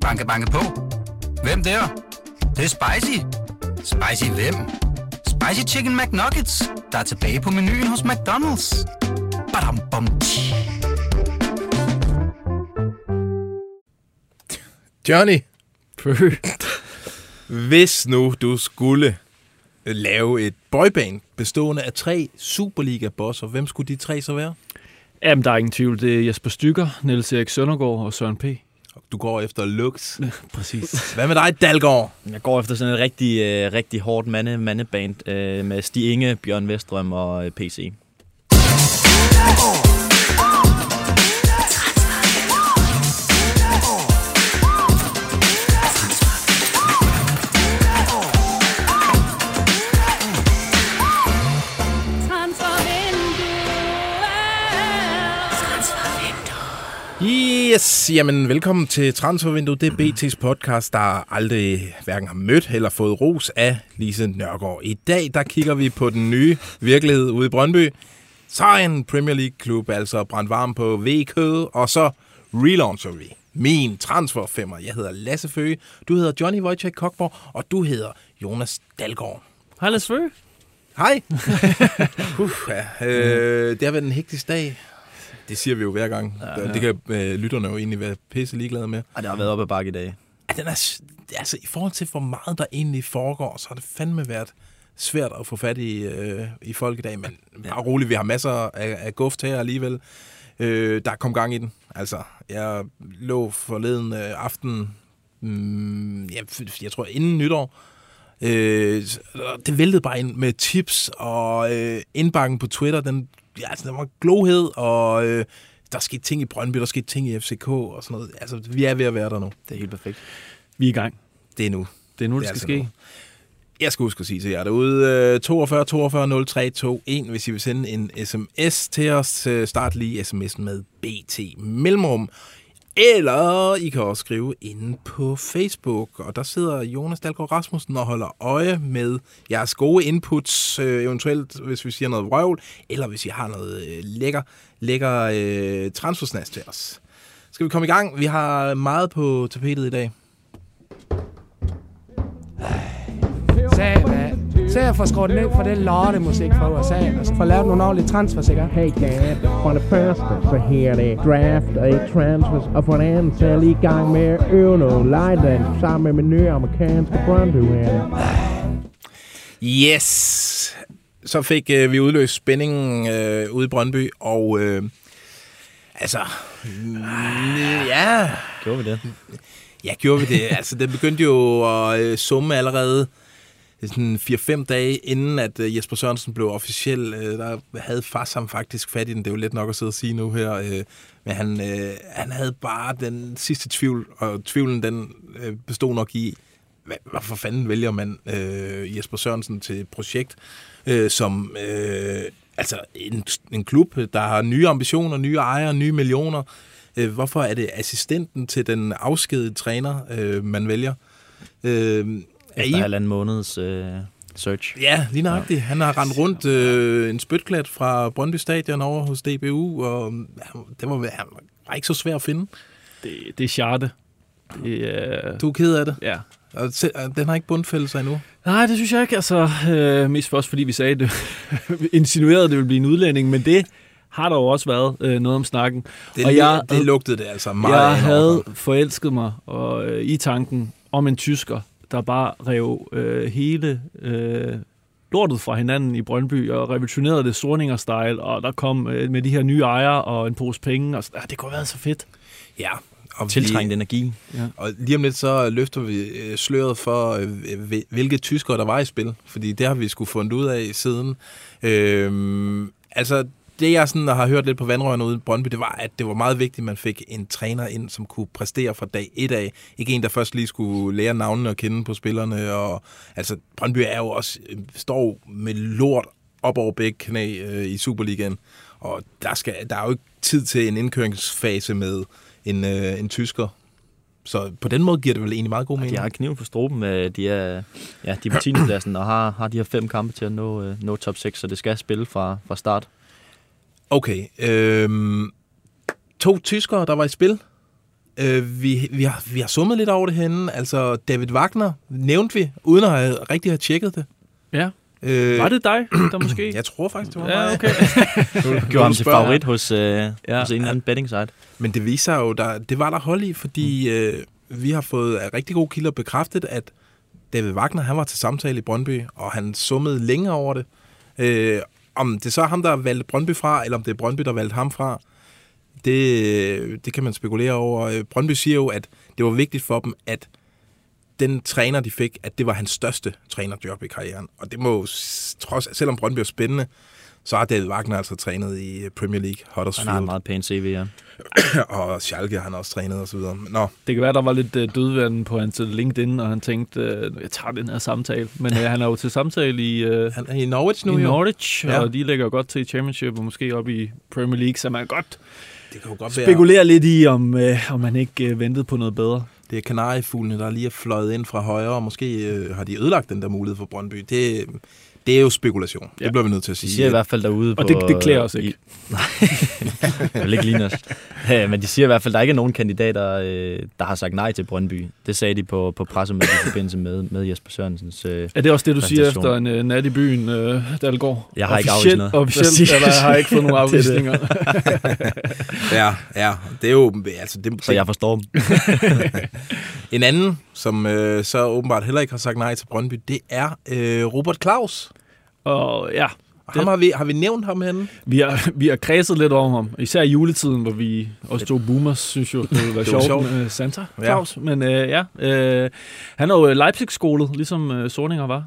Banke, banke på. Hvem der? Det, det er spicy. Spicy hvem? Spicy Chicken McNuggets, der er tilbage på menuen hos McDonald's. Badum, bom, tji. Johnny, hvis nu du skulle lave et boyband bestående af tre Superliga-bosser, hvem skulle de tre så være? Jamen, der er ingen tvivl. Det er Jesper Stykker, Niels Erik Søndergaard og Søren P. Du går efter looks. Præcis. Hvad med dig, Dalgaard? Jeg går efter sådan et rigtig, øh, rigtig hårdt mande, mandeband øh, med Stig Inge, Bjørn Vestrøm og øh, PC. Yes, jamen velkommen til Transfervinduet. Det er BT's podcast, der aldrig hverken har mødt eller fået ros af Lise Nørgaard. I dag der kigger vi på den nye virkelighed ude i Brøndby. Så en Premier League-klub, altså brændt varm på VK, og så relauncher vi min transferfemmer. Jeg hedder Lasse Føge, du hedder Johnny Wojciech Kokborg, og du hedder Jonas Dalgaard. Hej, Lars Føge. Hej. uh, ja. øh, det har været en hektisk dag. Det siger vi jo hver gang. Ja, ja. Det kan øh, lytterne jo egentlig være pisse ligeglade med. Og det har været op ad bakke i dag. Ja, den er, altså, I forhold til, hvor meget der egentlig foregår, så har det fandme været svært at få fat i, øh, i folk i dag. Men bare roligt, vi har masser af, af guft her alligevel. Øh, der kom gang i den. Altså, jeg lå forleden øh, aften, mm, jeg, jeg tror inden nytår, Øh, det væltede bare ind med tips, og øh, indbakken på Twitter, den, ja, altså, den var glohed, og øh, der skete ting i Brøndby, der skete ting i FCK og sådan noget. Altså, vi er ved at være der nu. Det er helt perfekt. Vi er i gang. Det er nu. Det er nu, det, Det skal altså ske. nu. Jeg skal huske at sige til jer derude, øh, 42 42 03 21, hvis I vil sende en sms til os. øh, Start lige sms'en med BT Mellemrum. Eller I kan også skrive inde på Facebook, og der sidder Jonas Dalgaard Rasmussen og holder øje med jeres gode inputs, øh, eventuelt hvis vi siger noget vrøvl, eller hvis I har noget øh, lækker, lækker øh, transfersnas til os. Skal vi komme i gang? Vi har meget på tapetet i dag. Sag. Så jeg får skruet ned for det lortemusik fra USA, og så får lavet nogle ordentlige transfers, ikke? Hey dad, for det første, så her er det draft og ikke transfers, og for det andet, så er jeg lige i gang med at øve Lightland sammen med min nye amerikanske Brøndby her. Yes! Så fik øh, vi udløst spændingen øh, ude i Brøndby, og øh, altså, mm, ja, Gjorde vi det? ja, gjorde vi det. altså, det begyndte jo at øh, summe allerede sådan 4-5 dage inden, at øh, Jesper Sørensen blev officiel. Øh, der havde Farsam faktisk fat i den. Det er jo lidt nok at sidde og sige nu her. Øh, men han, øh, han havde bare den sidste tvivl, og tvivlen den øh, bestod nok i, hvad, hvorfor fanden vælger man øh, Jesper Sørensen til et projekt, øh, som øh, altså en, en klub, der har nye ambitioner, nye ejere, nye millioner. Øh, hvorfor er det assistenten til den afskedede træner, øh, man vælger? Øh, er Efter halvanden måneds øh, search. Ja, lige nøjagtigt. Han har rendt rundt øh, en spytklat fra Brøndby Stadion over hos DBU, og øh, det var, han var ikke så svær at finde. Det, det er charte. Det er... Du er ked af det. Ja. Og og den har ikke bundfældet sig endnu. Nej, det synes jeg ikke. Altså, øh, mest for os, fordi vi sagde det. insinuerede, at det ville blive en udlænding, men det har der jo også været øh, noget om snakken. Det, Og jeg- det lugtede det altså meget jeg havde forelsket mig og, øh, i tanken om en tysker, der bare rev øh, hele øh, lortet fra hinanden i Brøndby og revolutionerede det Sorninger-style, og der kom øh, med de her nye ejere og en pose penge. Og, så- ah, det kunne have været så fedt. Ja. Og vi- Tiltrængt energi. Og lige om lidt så løfter vi øh, sløret for, øh, hvil- hvilke tyskere der var i spil. Fordi det har vi skulle fundet ud af siden. Øhm, altså, det jeg sådan har hørt lidt på vandrørene ude i Brøndby, det var, at det var meget vigtigt, at man fik en træner ind, som kunne præstere fra dag et af. Ikke en, der først lige skulle lære navnene og kende på spillerne. Og, altså, Brøndby er jo også, står med lort op over begge knæ øh, i Superligaen. Og der, skal, der er jo ikke tid til en indkøringsfase med en, øh, en tysker. Så på den måde giver det vel egentlig meget god mening. De har kniven på struben. med De er, ja, de er på 10. pladsen og har, har de her fem kampe til at nå, øh, nå top 6, så det skal spille fra, fra start. Okay. Øhm, to tyskere, der var i spil. Øh, vi, vi, har, vi har summet lidt over det henne. Altså, David Wagner nævnte vi, uden at have, rigtig have tjekket det. Ja. Øh, Var det dig, der måske? Jeg tror faktisk, det var Ja, mig. okay. Gjorde ham til favorit hos, øh, Ja. ja. hos en eller anden betting site. Men det viser jo, der, det var der hold i, fordi mm. øh, vi har fået af rigtig gode kilder bekræftet, at David Wagner, han var til samtale i Brøndby, og han summede længe over det. Øh, om det så er ham, der valgte Brøndby fra, eller om det er Brøndby, der valgte ham fra, det, det kan man spekulere over. Øh, Brøndby siger jo, at det var vigtigt for dem, at den træner, de fik, at det var hans største trænerjob i karrieren. Og det må jo, trods, selvom Brøndby er spændende, så har David Wagner altså trænet i Premier League, Han har en Huddersfield, meget pæn CV, ja. og Schalke har han også trænet osv. Nå, Det kan være, der var lidt øh, dødvand på hans LinkedIn, og han tænkte, øh, jeg tager den her samtale. Men øh, han er jo til samtale i, øh, han er i Norwich nu, i jo. Norwich, Ja. ja. og de ligger jo godt til i Championship, og måske op i Premier League, så man godt Det kan jo godt være, spekulere lidt i, om, øh, om man ikke øh, ventede på noget bedre. det er kanariefuglene, der lige er fløjet ind fra højre, og måske øh, har de ødelagt den der mulighed for Brøndby. Det, det er jo spekulation. Ja. Det bliver vi nødt til at De sige. siger i hvert fald derude Og på... det, det klæder os ikke. I, nej, det vil ikke ligne os. Men de siger i hvert fald, at der ikke er nogen kandidater, øh, der har sagt nej til Brøndby. Det sagde de på, på pressemødet i forbindelse med, med Jesper Sørensens... Øh, Er det også det, du siger efter en øh, nat i byen, øh, Dalgaard? Jeg har ikke Officielt- afvist noget. Officielt, eller jeg har ikke fået nogen er afvisninger. Ja, ja. Det er jo... Altså, det, så jeg forstår dem. En anden, som øh, så åbenbart heller ikke har sagt nej til Brøndby, det er øh, Robert Claus. Og ja, ham har, vi, har vi nævnt ham henne? vi har, vi har kredset lidt over ham. Især i juletiden, hvor vi også to boomers, synes jo, det ville være sjovt med Santa Claus. Ja. Men øh, ja, øh, han er jo Leipzig-skolet, ligesom øh, Sorninger var.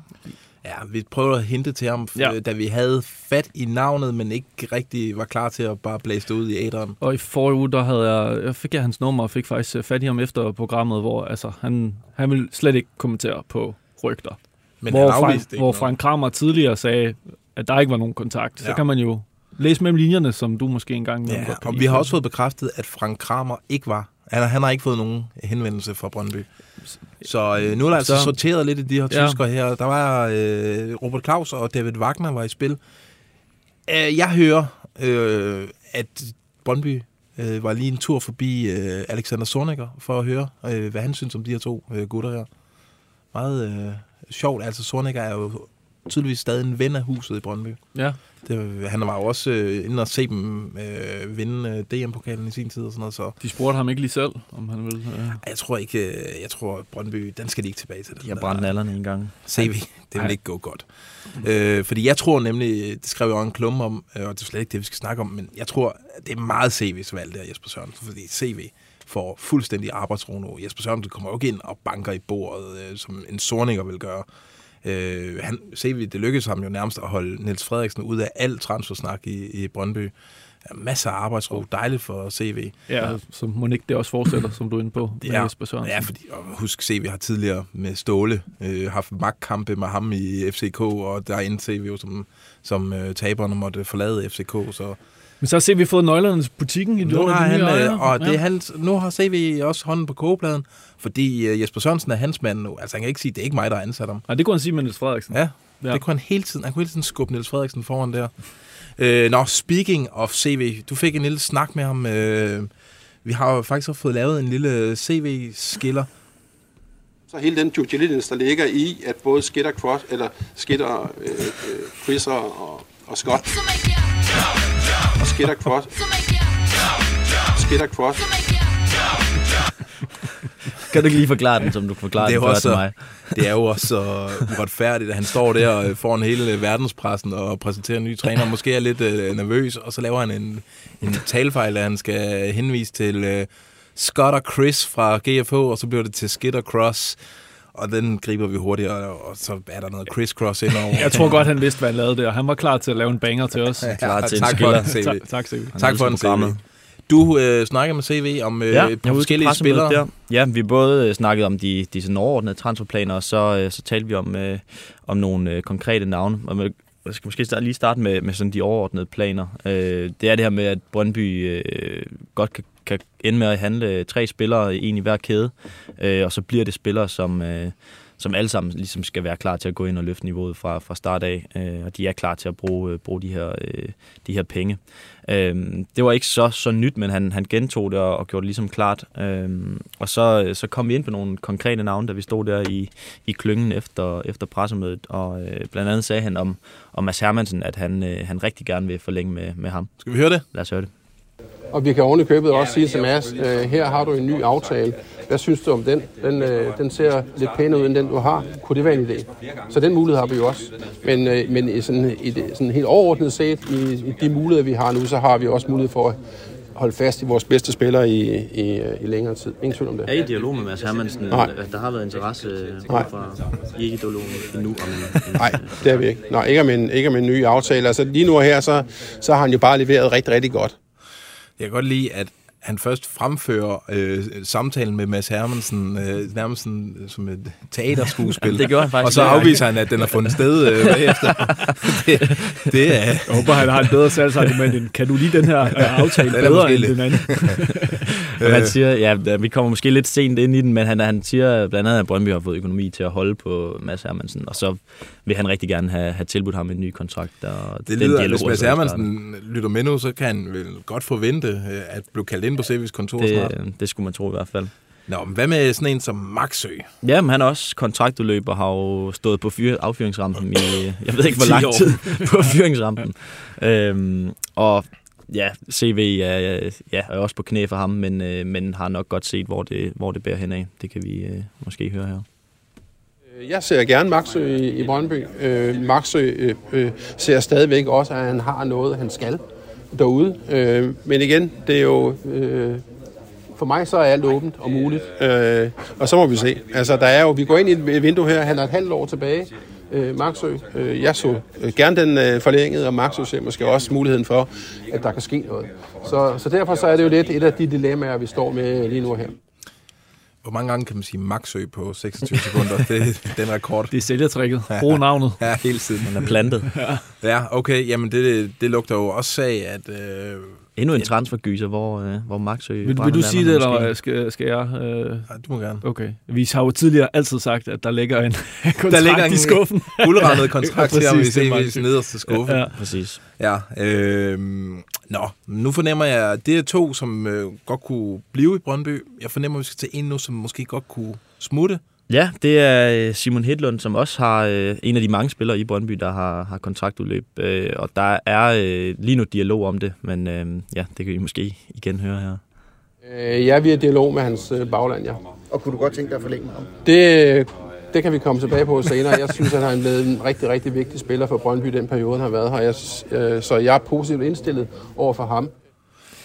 Ja, vi prøvede at hente til ham, Ja. ja. da vi havde fat i navnet, men ikke rigtig var klar til at bare blæse det ud i æderen. Og i forrige uge, der havde jeg, jeg fik jeg hans nummer og fik faktisk øh, fat i ham efter programmet, hvor altså, han, han ville slet ikke kommentere på rygter. Men hvor, Frank, ikke hvor. Frank Kramer tidligere sagde, at der ikke var nogen kontakt. Så Ja. kan man jo læse mellem linjerne, som du måske engang Ja, godt og vi har også fået bekræftet, at Frank Kramer ikke var. Han, han har ikke fået nogen henvendelse fra Brøndby. Så øh, nu er der altså Så- sorteret lidt i de her Ja. tyskere her. Der var øh, Robert Claus og David Wagner var i spil. Øh, jeg hører, øh, at Brøndby øh, var lige en tur forbi øh, Alexander Sorniger for at høre, øh, hvad han synes om de her to øh, gutter her. Meget øh, sjovt. Altså Sorniger er jo tydeligvis stadig en ven af huset i Brøndby. Ja, Det, han var jo også øh, inde og se dem øh, vinde øh, DM-pokalen i sin tid og sådan noget, så de spurgte ham ikke lige selv, om han ville. Øh. Jeg tror ikke, øh, jeg tror at Brøndby, den skal de ikke tilbage til. De har brændt nallerne en gang. CV, det vil ikke gå godt. Øh, fordi jeg tror nemlig, det skrev jeg også en klumme om, øh, og det er slet ikke det, vi skal snakke om, men jeg tror, det er meget CV's valg der, Jesper Sørensen, fordi CV får fuldstændig arbejdsro nu. Jesper Sørensen kommer jo ikke ind og banker i bordet, øh, som en sorninger vil gøre. Øh, han, CV, det lykkedes ham jo nærmest at holde Niels Frederiksen ud af al transfersnak i, i Brøndby. Masser af arbejdsro, dejligt for CV. Ja, så må ikke det også fortsætter, som du er inde på, med Ja, Jesper Sørensen. Ja, fordi og husk, CV har tidligere med Ståle øh, haft magtkampe med ham i FCK, og der endte CV jo som, som øh, taberne måtte forlade FCK. Så Men så har vi fået nøglerne til butikken i nu har, de han, øh, og det er ja. hans, nu har CV også hånden på kogepladen, fordi øh, Jesper Sørensen er hans mand nu. Altså han kan ikke sige, det er ikke mig, der har ansat ham. Nej, det kunne han sige med Niels Frederiksen. Ja, Ja. det kunne han hele tiden. Han kunne hele tiden skubbe Niels Frederiksen foran der. Øh, nå, speaking of CV, du fik en lille snak med ham. Øh, vi har jo faktisk også fået lavet en lille CV-skiller. Så hele den due diligence, der ligger i, at både Skitter, Cross, eller Skitter, øh, øh, og, og Scott, Skitter, Cross, Skitter, Cross, Kan du ikke lige forklare den, som du forklarede Det er den før også til mig? Det er jo også så uretfærdigt, at han står der øh, foran hele verdenspressen og præsenterer en ny træner, måske er lidt øh, nervøs, og så laver han en, en talfejl, at han skal henvise til øh, Scott og Chris fra GFH, og så bliver det til Skid og Cross, og den griber vi hurtigere, og så er der noget Chris Cross indover. Jeg tror godt, han vidste, hvad han lavede der. Han var klar til at lave en banger til os. Klar til tak for den, CV. Tak, tak Signe. Han Tak for den, CV. Du øh, snakker med CV om øh, ja, forskellige spillere. Der. Ja, vi både øh, snakkede om de, de sådan overordnede transferplaner, og så, øh, så talte vi om, øh, om nogle øh, konkrete navne. Og med, jeg skal måske starte, lige starte med, med sådan de overordnede planer. Øh, det er det her med, at Brøndby øh, godt kan, kan ende med at handle tre spillere, en i hver kæde, øh, og så bliver det spillere, som, øh, som alle sammen ligesom skal være klar til at gå ind og løfte niveauet fra, fra start af, øh, og de er klar til at bruge, øh, bruge de, her, øh, de her penge. Øh, det var ikke så, så nyt, men han, han gentog det og, og gjorde det ligesom klart. Øh, og så, så kom vi ind på nogle konkrete navne, da vi stod der i, i klyngen efter, efter pressemødet, og øh, blandt andet sagde han om, om Mads Hermansen, at han, øh, han rigtig gerne vil forlænge med, med ham. Skal vi høre det? Lad os høre det. Og vi kan oven i købet også sige til Mads, øh, her har du en ny aftale. Hvad synes du om den? Den, øh, den ser lidt pænere ud end den, du har. Kunne det være en idé? Så den mulighed har vi jo også. Men, øh, men i sådan, i det, sådan helt overordnet set, i, i de muligheder, vi har nu, så har vi også mulighed for at holde fast i vores bedste spillere i, i, i længere tid. Ingen tvivl om det. Er I i dialog med Mads Hermansen? Nej. Der har været interesse Nej. fra I ikke dialog endnu om en, Nej, det er vi ikke. Nej, ikke om en, ikke om en ny aftale. Altså lige nu og her, så, så har han jo bare leveret rigtig, rigtig godt. Jeg kan godt lide, at han først fremfører øh, samtalen med Mads Hermansen øh, nærmest sådan, øh, som et teaterskuespil. Det gjorde han faktisk Og så afviser han, at den har fundet sted øh, bagefter. det, det er... Jeg håber, han har en bedre salgsargument end, kan du lide den her øh, aftale Den er bedre end den anden? Og han siger, ja, vi kommer måske lidt sent ind i den, men han, han siger blandt andet, at Brøndby har fået økonomi til at holde på Mads Hermansen, og så vil han rigtig gerne have, have tilbudt ham en ny kontrakt. Og Det den lyder, dialog hvis Mads. Hermansen lytter med nu, så kan han vel godt forvente øh, at blive kaldt ind på Sevis kontor det, snart. det skulle man tro i hvert fald. Nå, men hvad med sådan en som Maxø? Ja, men han er også kontraktudløb og har jo stået på fyr, affyringsrampen i, jeg ved ikke hvor 10 lang tid, på affyringsrampen. øhm, og ja, CV er, ja, er også på knæ for ham, men, øh, men har nok godt set, hvor det, hvor det bærer henad. Det kan vi øh, måske høre her. Øh, jeg ser gerne Maxø i, i Brøndby. Øh, Maxø øh, øh, ser stadigvæk også, at han har noget, han skal derude. Øh, men igen, det er jo... Øh, for mig så er alt åbent og muligt. Øh, og så må vi se. Altså, der er jo, vi går ind i et vindue her, han er et halvt år tilbage. Øh, Maxø. Øh, jeg så øh, gerne den øh, forlængede, og Maxø ser måske også muligheden for, at der kan ske noget. Så, så derfor så er det jo lidt et af de dilemmaer, vi står med lige nu her. Hvor mange gange kan man sige Maxø på 26 sekunder? Det er den rekord. Det er sælgertrækket. Brug navnet. Ja, hele tiden. Han er plantet. Ja, okay. Jamen, det, det lugter jo også af, at... Øh, Endnu en transfergyser, hvor, øh, hvor Maxø... Vil, brænder vil du sige det, eller skal, skal jeg? Øh, ja, du må gerne. okay. Vi har jo tidligere altid sagt, at der ligger en kontrakt Der ligger en i skuffen. guldrandet kontrakt Ja, her, præcis, det er nederste skuffe. Ja, Ja. Præcis. ja øh, Nå, nu fornemmer jeg, at det er to, som øh, godt kunne blive i Brøndby. Jeg fornemmer, at vi skal til en nu, som måske godt kunne smutte. Ja, det er øh, Simon Hedlund, som også har øh, en af de mange spillere i Brøndby, der har, har kontraktudløb. Øh, og der er øh, lige nu dialog om det, men øh, ja, det kan I måske igen høre her. Øh, ja, vi er i dialog med hans øh, bagland, ja. Og kunne du godt tænke dig at forlænge med ham? Det, det kan vi komme tilbage på senere. Jeg synes, at han har været en rigtig, rigtig vigtig spiller for Brøndby i den periode, han har været her. Jeg, øh, så jeg er positivt indstillet over for ham.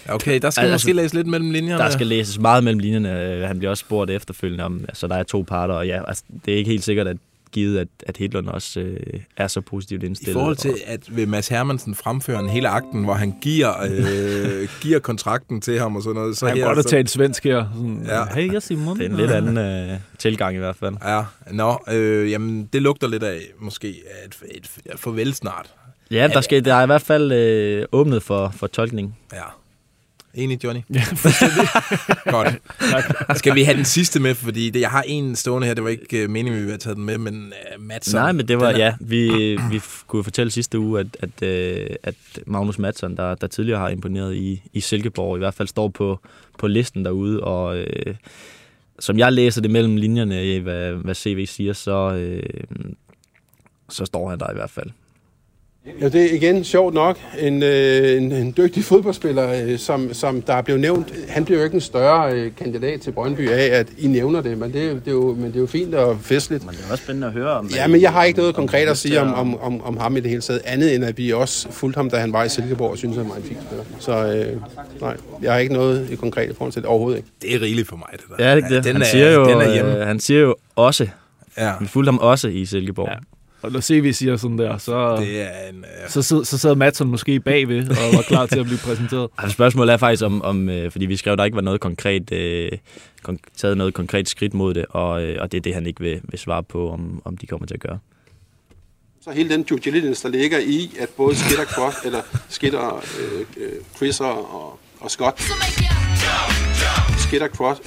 Okay, der skal Altså, måske læse lidt mellem linjerne. Der skal læses meget mellem linjerne. Øh, Han bliver også spurgt efterfølgende om, altså der er to parter, og ja, altså, det er ikke helt sikkert, at givet, at, at Hedlund også øh, er så positivt I indstillet. forhold til, at ved Mads Hermansen fremfører en hele akten, hvor han giver, øh, giver kontrakten til ham og sådan noget. Så kan her, godt at tage et svensk her. Sådan, Ja. ja. Hey, jeg Simon. det er en lidt anden øh, tilgang i hvert fald. Ja, nå, øh, jamen det lugter lidt af måske et, et, et farvel snart. Ja, der, skal, der er i hvert fald øh, åbnet for, for tolkning. Ja. Enig, Johnny? Ja, Godt. Skal vi have den sidste med, fordi det, jeg har en stående her, det var ikke uh, meningen, vi ville have taget den med, men uh, Madsen. Nej, men det var, ja, vi, vi kunne fortælle sidste uge, at, at, øh, at Magnus Madsen, der, der tidligere har imponeret i, i Silkeborg, i hvert fald står på, på listen derude, og øh, som jeg læser det mellem linjerne, hvad, hvad CV siger, så, øh, så står han der i hvert fald. Ja, det er igen sjovt nok en, øh, en, en dygtig fodboldspiller, øh, som, som der er blevet nævnt. Han bliver jo ikke en større øh, kandidat til Brøndby af, at I nævner det, men det, er jo- det, er, jo, men det er jo fint og festligt. Men det er også spændende at høre om... Ja, men jeg har ikke noget konkret at sige om, om, om, om ham i det hele taget, andet end at vi også fulgte ham, da han var i Silkeborg, og synes, han var en fin spiller. Så øh, nej, jeg har ikke noget i konkret i forhold til det, overhovedet ikke. Det er rigeligt for mig, det der. Ja, det er ikke det. Den han, er, siger jo, den er hjemme. øh, han siger jo også, Ja, vi fulgte ham også i Silkeborg. Ja. Og når CV siger sådan der, så, det er en... Uh, så, sid, så sad Madsen måske bagved og var klar til at blive præsenteret. Altså, spørgsmålet er faktisk om, om øh, fordi vi skrev, at der ikke var noget konkret, øh, kon- taget noget konkret skridt mod det, og, øh, og det er det, han ikke vil, vil svare på, om, om de kommer til at gøre. Så hele den due diligence, der ligger i, at både Skitter, Cross, eller Skitter, øh, øh, Chriser og, og Scott, Skitter, Cross,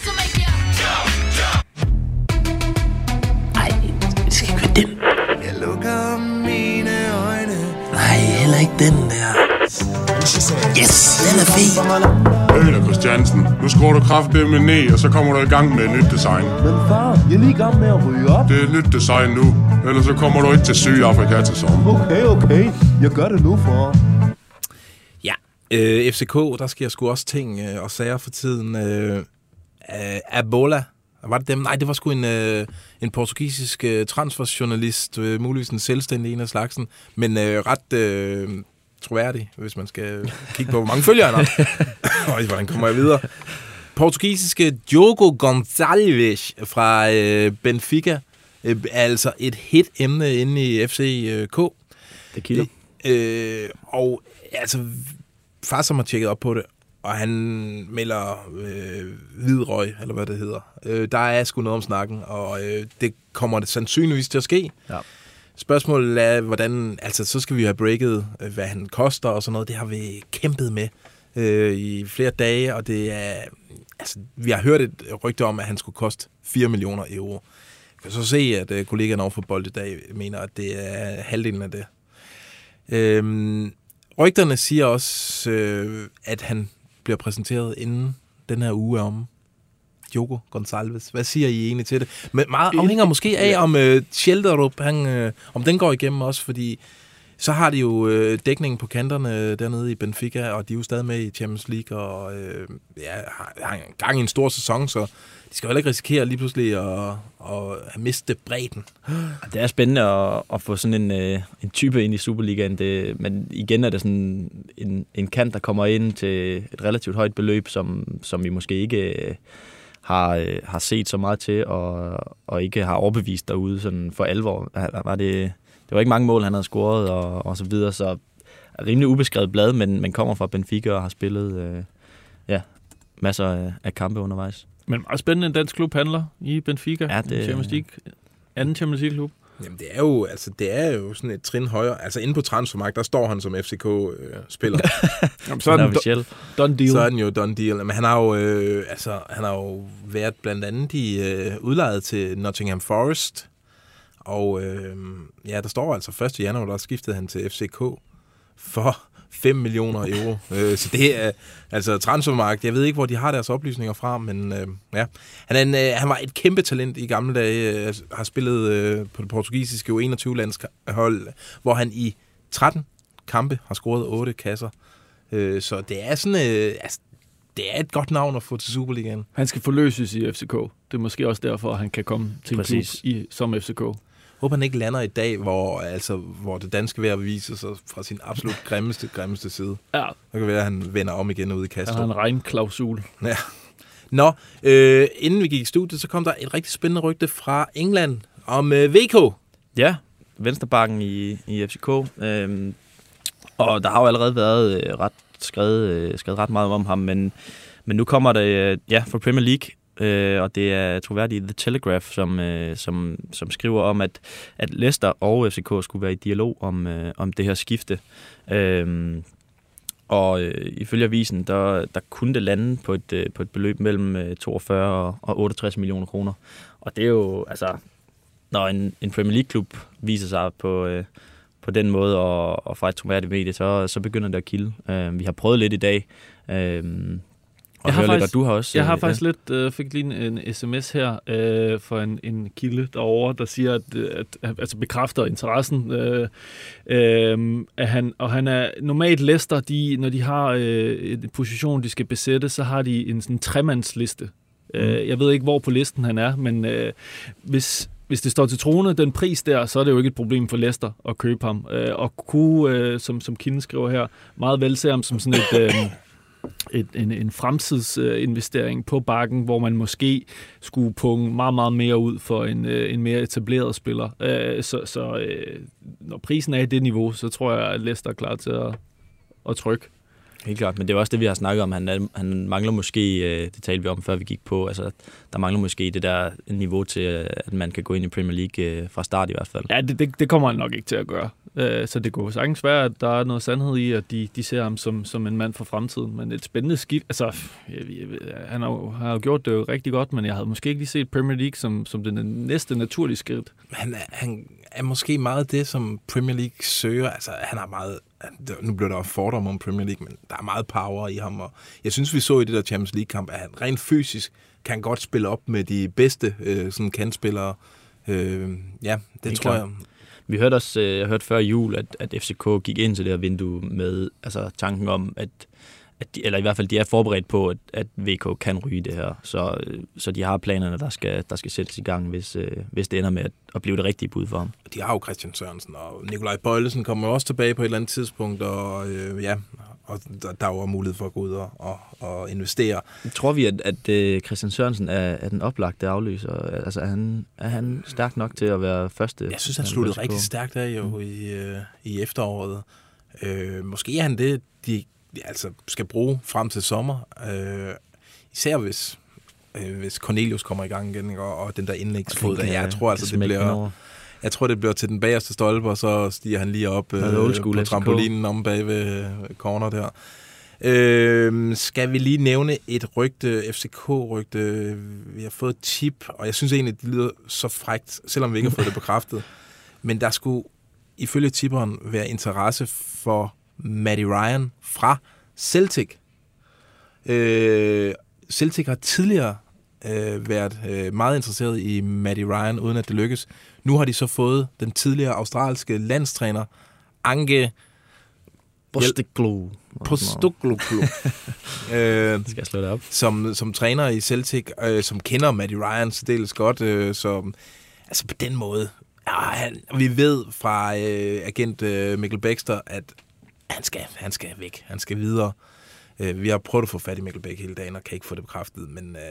ikke slukker mine øjne. Nej, heller ikke den der. Yes, den er fed. Øl Christiansen, nu skruer du kraftedeme ned, og så kommer du i gang med et nyt design. Men far, jeg er lige i gang med at ryge op. Det er et nyt design nu, ellers så kommer du ikke til Sydafrika til sommer. Okay, okay. Jeg gør det nu, for. Ja, øh, FCK, der sker sgu også ting øh, og sager for tiden. Øh, øh, Abola var det dem? Nej, det var sgu en, øh, en portugisisk øh, transferjournalist, øh, muligvis en selvstændig en af slagsen, men øh, ret øh, troværdig, hvis man skal kigge på, hvor mange følgere han har. Øj, hvordan kommer jeg videre? Portugisiske Diogo Gonçalves fra øh, Benfica, øh, altså et hit emne inde i FCK. Det kilder. Øh, og altså, far som har tjekket op på det, og han melder øh, hvidrøg, eller hvad det hedder. Øh, der er sgu noget om snakken, og øh, det kommer det sandsynligvis til at ske. Ja. Spørgsmålet er, hvordan... Altså, så skal vi have breaket, øh, hvad han koster og sådan noget. Det har vi kæmpet med øh, i flere dage, og det er... Altså, vi har hørt et rygte om, at han skulle koste 4 millioner euro. Jeg kan så se, at øh, kollegaerne over for Bold i dag mener, at det er halvdelen af det. Øhm, rygterne siger også, øh, at han bliver præsenteret inden den her uge er om. Diogo Gonçalves. Hvad siger I egentlig til det? Men meget afhænger måske af, om øh, Schelderup, han, øh, om den går igennem også, fordi så har de jo øh, dækningen på kanterne dernede i Benfica, og de er jo stadig med i Champions League, og øh, ja, har, har gang i en stor sæson, så de skal jo heller ikke risikere lige pludselig at, at miste bredden. Ah, det er spændende at, at få sådan en, øh, en type ind i Superligaen, det, men igen er det sådan en, en kant, der kommer ind til et relativt højt beløb, som, som vi måske ikke øh, har, øh, har set så meget til, og, og ikke har overbevist derude sådan for alvor. Var det, det var ikke mange mål, han havde scoret, og, og så videre, så rimelig ubeskrevet blad, men, men kommer fra Benfica og har spillet øh, ja, masser af kampe undervejs. Men meget spændende, en dansk klub handler i Benfica. Ja, det- En Champions League, anden Champions League-klub. Jamen, det er jo, altså, det er jo sådan et trin højere. Altså, inde på transfermarkt, der står han som FCK-spiller. Jamen, så er er den officiel. done deal. så er den jo done deal. Men han har jo, øh, altså, han har jo været blandt andet i øh, udlejet til Nottingham Forest. Og øh, ja, der står altså 1. januar, der skiftede han til FCK for 5 millioner euro. øh, så det er altså transfermarkt. Jeg ved ikke, hvor de har deres oplysninger fra, men øh, ja. Han, er en, øh, han var et kæmpe talent i gamle dage. Øh, har spillet øh, på det portugisiske U21-landshold, hvor han i 13 kampe har scoret 8 kasser. Øh, så det er sådan... Øh, altså, det er et godt navn at få til Superligaen. Han skal forløses i FCK. Det er måske også derfor, at han kan komme til en Præcis. klub i, som FCK. Håber han ikke lander i dag, hvor, altså, hvor det danske vejr viser sig fra sin absolut grimmeste, grimmeste side. Ja, Det kan være, at han vender om igen ude i han har Kastrup. en regnklausul. Ja. Nå, øh, inden vi gik i studiet, så kom der et rigtig spændende rygte fra England om øh, VK. Ja, venstrebakken i, i FCK. Øhm, og der har jo allerede været øh, ret skrevet, øh, skrevet ret meget om ham, men, men nu kommer det øh, ja, fra Premier League, øh, og det er troværdigt The Telegraph, som, øh, som, som skriver om, at, at Leicester og FCK skulle være i dialog om, øh, om det her skifte. Øh, og øh, ifølge avisen, der, der kunne det lande på et, øh, på et beløb mellem øh, 42 og, og 68 millioner kroner. Og det er jo, altså, når en, en Premier League-klub viser sig på, øh, på den måde og, og fra et troværdigt medie, så, så begynder det at kilde. Øh, vi har prøvet lidt i dag. Øh, jeg har lidt, faktisk- og du har også... Jeg har øh, faktisk lidt, øh, fik lige en, en sms her øh, fra en, en kilde derovre, der siger, at, øh, at, at altså bekræfter interessen. Øh, øh, at han, og han er normalt Leicester, de, når de har øh, en position, de skal besætte, så har de en sådan tremandsliste. Mm. Øh, jeg ved ikke, hvor på listen han er, men øh, hvis, hvis det står til trone, den pris der, så er det jo ikke et problem for Leicester at købe ham. Øh, og kunne, øh, som, som Kilden skriver her, meget vel se ham som sådan et... Øh, et, en, en fremtidsinvestering på bakken, hvor man måske skulle punge meget, meget mere ud for en, øh, en mere etableret spiller. Øh, så så øh, når prisen er i det niveau, så tror jeg, at Leicester er klar til at, at trykke. Helt klart, men det er også det, vi har snakket om. Han, er, han mangler måske, øh, det talte vi om, før vi gik på, altså, der mangler måske det der niveau til, øh, at man kan gå ind i Premier League øh, fra start i hvert fald. Ja, det, det, det kommer han nok ikke til at gøre. Så det kunne sagtens være, at der er noget sandhed i, at de, de ser ham som, som en mand for fremtiden. Men et spændende skift. Altså, jeg, jeg, han har, jo, har jo gjort det jo rigtig godt, men jeg havde måske ikke lige set Premier League som, som den næste naturlige skridt. Han, er- han, er måske meget det, som Premier League søger. Altså, han har meget... Nu bliver der jo fordom om Premier League, men der er meget power i ham. Og jeg synes, vi så i det der Champions League-kamp, at han rent fysisk kan godt spille op med de bedste øh, sådan kandspillere. Øh, ja, det Helt tror klart. jeg. Vi hørte også, øh, jeg hørte før jul, at, at FCK gik ind til det her vindue med altså, tanken om, at, at de, eller i hvert fald de er forberedt på, at, at VK kan ryge det her. Så, øh, så de har planerne, der skal, der skal sættes i gang, hvis, øh, hvis det ender med at, at blive det rigtige bud for ham. De har jo Christian Sørensen, og Nikolaj Bøjlesen kommer også tilbage på et eller andet tidspunkt, og øh, ja, og der, der er jo mulighed for at gå ud og, og, og investere. Tror vi, at, at øh, Christian Sørensen er, er den oplagte afløser? Altså, er han, er han stærk nok til at være første? Jeg synes, han på sluttede rigtig stærkt af jo mm. i, øh, i efteråret. Øh, måske er han det, de altså, skal bruge frem til sommer. Øh, især hvis, øh, hvis Cornelius kommer i gang igen, og, og den der indlægsfod. Den kan- Jeg tror altså, det den bliver... over. Jeg tror, det bliver til den bagerste stolpe, og så stiger han lige op school på trampolinen om bag ved øh, corner der. Øh, skal vi lige nævne et rygte, FCK-rygte? Vi har fået et tip, og jeg synes egentlig, det lyder så frægt, selvom vi ikke har fået det bekræftet. Men der skulle ifølge tipperen være interesse for Matty Ryan fra Celtic. Øh, Celtic har tidligere øh, været øh, meget interesseret i Matty Ryan, uden at det lykkes. Nu har de så fået den tidligere australske landstræner, Ange Postecoglou. Postecoglou, øh, Skal jeg slå det op? som, som træner i Celtic, øh, som kender Matty Ryan særdeles godt, øh, som, altså på den måde, ja, han, vi ved fra øh, agent øh, Mikkel Baxter, at han skal, han skal væk, han skal videre. Øh, vi har prøvet at få fat i Mikkel Bæk hele dagen, og kan ikke få det bekræftet, men øh,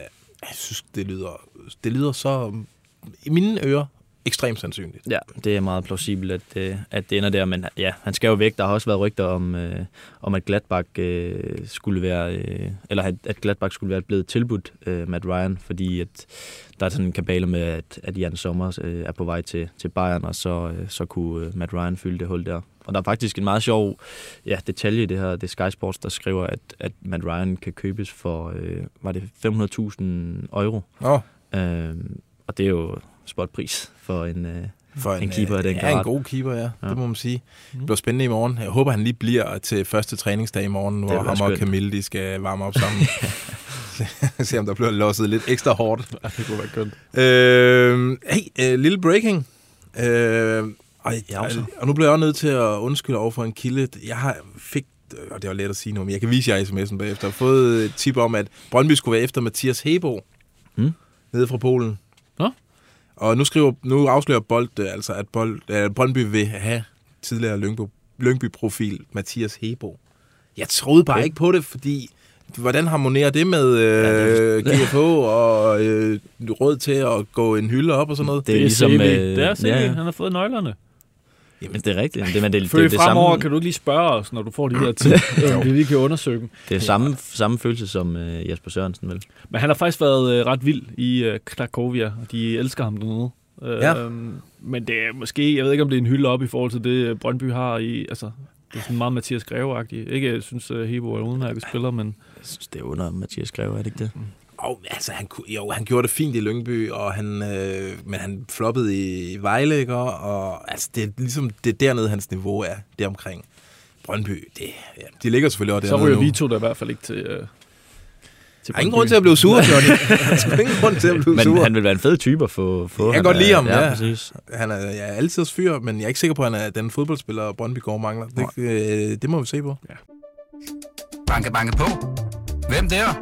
jeg synes, det lyder, det lyder så, i mine ører, ekstremt sandsynligt. Ja, det er meget plausibelt, at, øh, at det ender der, men ja, han skal jo væk. Der har også været rygter om, øh, om at Gladbach øh, skulle være, øh, eller at, at Gladbach skulle være blevet tilbudt øh, Matt Ryan, fordi at der er sådan en kabale med, at, at Jan Sommer øh, er på vej til, til Bayern, og så, øh, så kunne øh, Matt Ryan fylde det hul der. Og der er faktisk en meget sjov ja, detalje i det her. Det er Sky Sports, der skriver, at, at Matt Ryan kan købes for, øh, var det 500.000 euro? Nå, Øh, og det er jo spotpris for en, øh, for en keeper af den ja, en grad. god keeper, ja. ja. Det må man sige. Det bliver spændende i morgen. Jeg håber, han lige bliver til første træningsdag i morgen, hvor ham og. Camille de skal varme op sammen. Se- om der bliver losset lidt ekstra hårdt. Det kunne være kønt. Øh, hey, øh, lille breaking. Øh, og, Ja, og, så. og nu bliver jeg også nødt til at undskylde over for en kilde. Jeg har fik, og det var let at sige nu, men jeg kan vise jer sms'en bagefter. Jeg har fået et tip om, at Brøndby skulle være efter Mathias Hebo. Mm. Nede fra Polen. Og nu, skriver, nu afslører Bold øh, altså, at Bold, øh, Brøndby vil have tidligere Lyngby, Lyngby-profil Mathias Hebo. Jeg troede bare Okay. ikke på det, fordi hvordan harmonerer det med øh, det- GFH og øh, råd til at gå en hylde op og sådan noget? Det er ligesom, CV. øh, det er CV. ja, ja. Han har fået nøglerne. Jamen, det er rigtigt. Det, men det, det, Følg det, det, fremover, samme, kan du ikke lige spørge os, når du får de her ting, om vi lige kan undersøge dem. det er samme, samme følelse som øh, Jesper Sørensen, vel? Men han har faktisk været øh, ret vild i øh, Krakovia, og de elsker ham dernede. Øh, Ja. Men det er måske, jeg ved ikke, om det er en hylde op i forhold til det, øh, Brøndby har i, altså, det er sådan meget Mathias Greve-agtigt. Ikke, jeg synes, uh, Hebo er en udmærket spiller, men Jeg synes, det er under Mathias Greve, er det ikke det? Og, altså, han, jo, han gjorde det fint i Lyngby, og han, øh, men han floppede i Vejle, ikke? Og, og altså, det er ligesom det er dernede, hans niveau er, det omkring. Brøndby, det, ja, de ligger selvfølgelig også så dernede ryger nu. vi to da i hvert fald ikke til, øh, til Der er ingen grund til at blive sur, Johnny. Der er ingen grund til at blive Men sur. han vil være en fed type at få. få Jeg kan godt lide ham, ja. ja. præcis. Han er, jeg er altid fyr, men jeg er ikke sikker på, at han er den fodboldspiller, Brøndby går mangler. Det, øh, det må vi se på. Banke, banke på. Hvem der?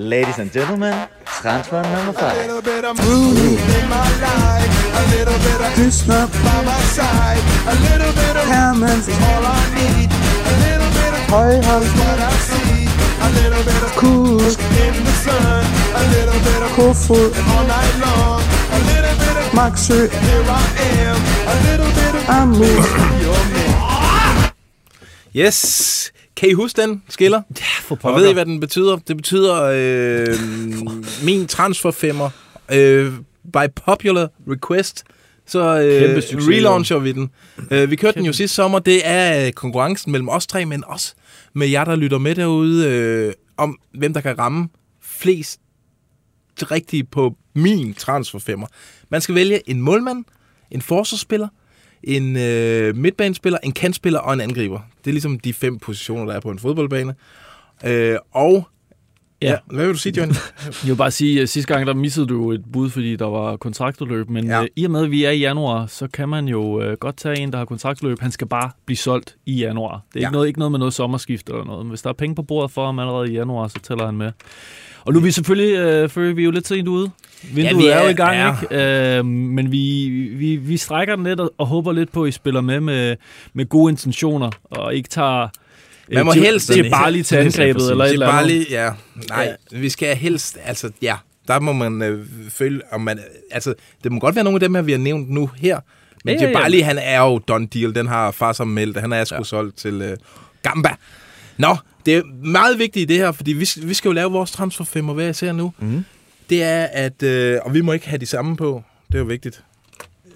Ladies and gentlemen, transfer number five. Krishna by my side. A little bit of Hammond is all I need. A little bit of Højhold is what I see. A little bit of cool in the sun. A little bit of Kofod all night long. A little bit of Maxø. Here I am. A little bit of Amu. Your man. Yes. Kan I huske den skiller? Ja, for Og ved I, hvad den betyder? Det betyder øh, min transferfemmer. Øh, by popular request, så Kæmpe øh, relauncher vi den. Øh, vi kørte den jo sidste sommer. Det er øh, konkurrencen mellem os tre, men også med jer, der lytter med derude, øh, om hvem der kan ramme flest rigtige på min transferfemmer. Man skal vælge en målmand, en forsvarsspiller, en øh, midtbanespiller, en kantspiller og en angriber. Det er ligesom de fem positioner, der er på en fodboldbane. Øh, og Ja. ja. hvad vil du sige, Johnny? Jeg vil bare sige, at sidste gang der missede du et bud, fordi der var kontraktudløb, men Ja. ja. i og med, at vi er i januar, så kan man jo øh, godt tage en, der har kontraktudløb. Han skal bare blive solgt i januar. Det er Ja. ikke, noget, ikke noget med noget sommerskift eller noget. Men hvis der er penge på bordet for ham allerede i januar, så tæller han med. Og nu er vi selvfølgelig, øh, for vi er jo lidt sent ude. Vinduet vi ja, er, er- jo i gang, ja. ikke? Øh, men vi, vi, vi strækker den lidt og, og håber lidt på, at I spiller med med, med gode intentioner, og ikke tager øh, Man må til, helst- til bare lige til angrebet eller et Det eller er andet. lige, ja. Nej, vi skal helst, altså, ja. Der må man øh, føle, om man, altså, det må godt være nogle af dem her, vi har nævnt nu her. Men Ja, ja, ja. Jabali, han er jo done deal. Den har far som meldt. Han er sgu ja. solgt til øh, Gamba. Nå, det er meget vigtigt det her, fordi vi, vi skal jo lave vores transferfemmer, hvad jeg ser nu. Mm. Det er, at, øh, og vi må ikke have de samme på. Det er jo vigtigt.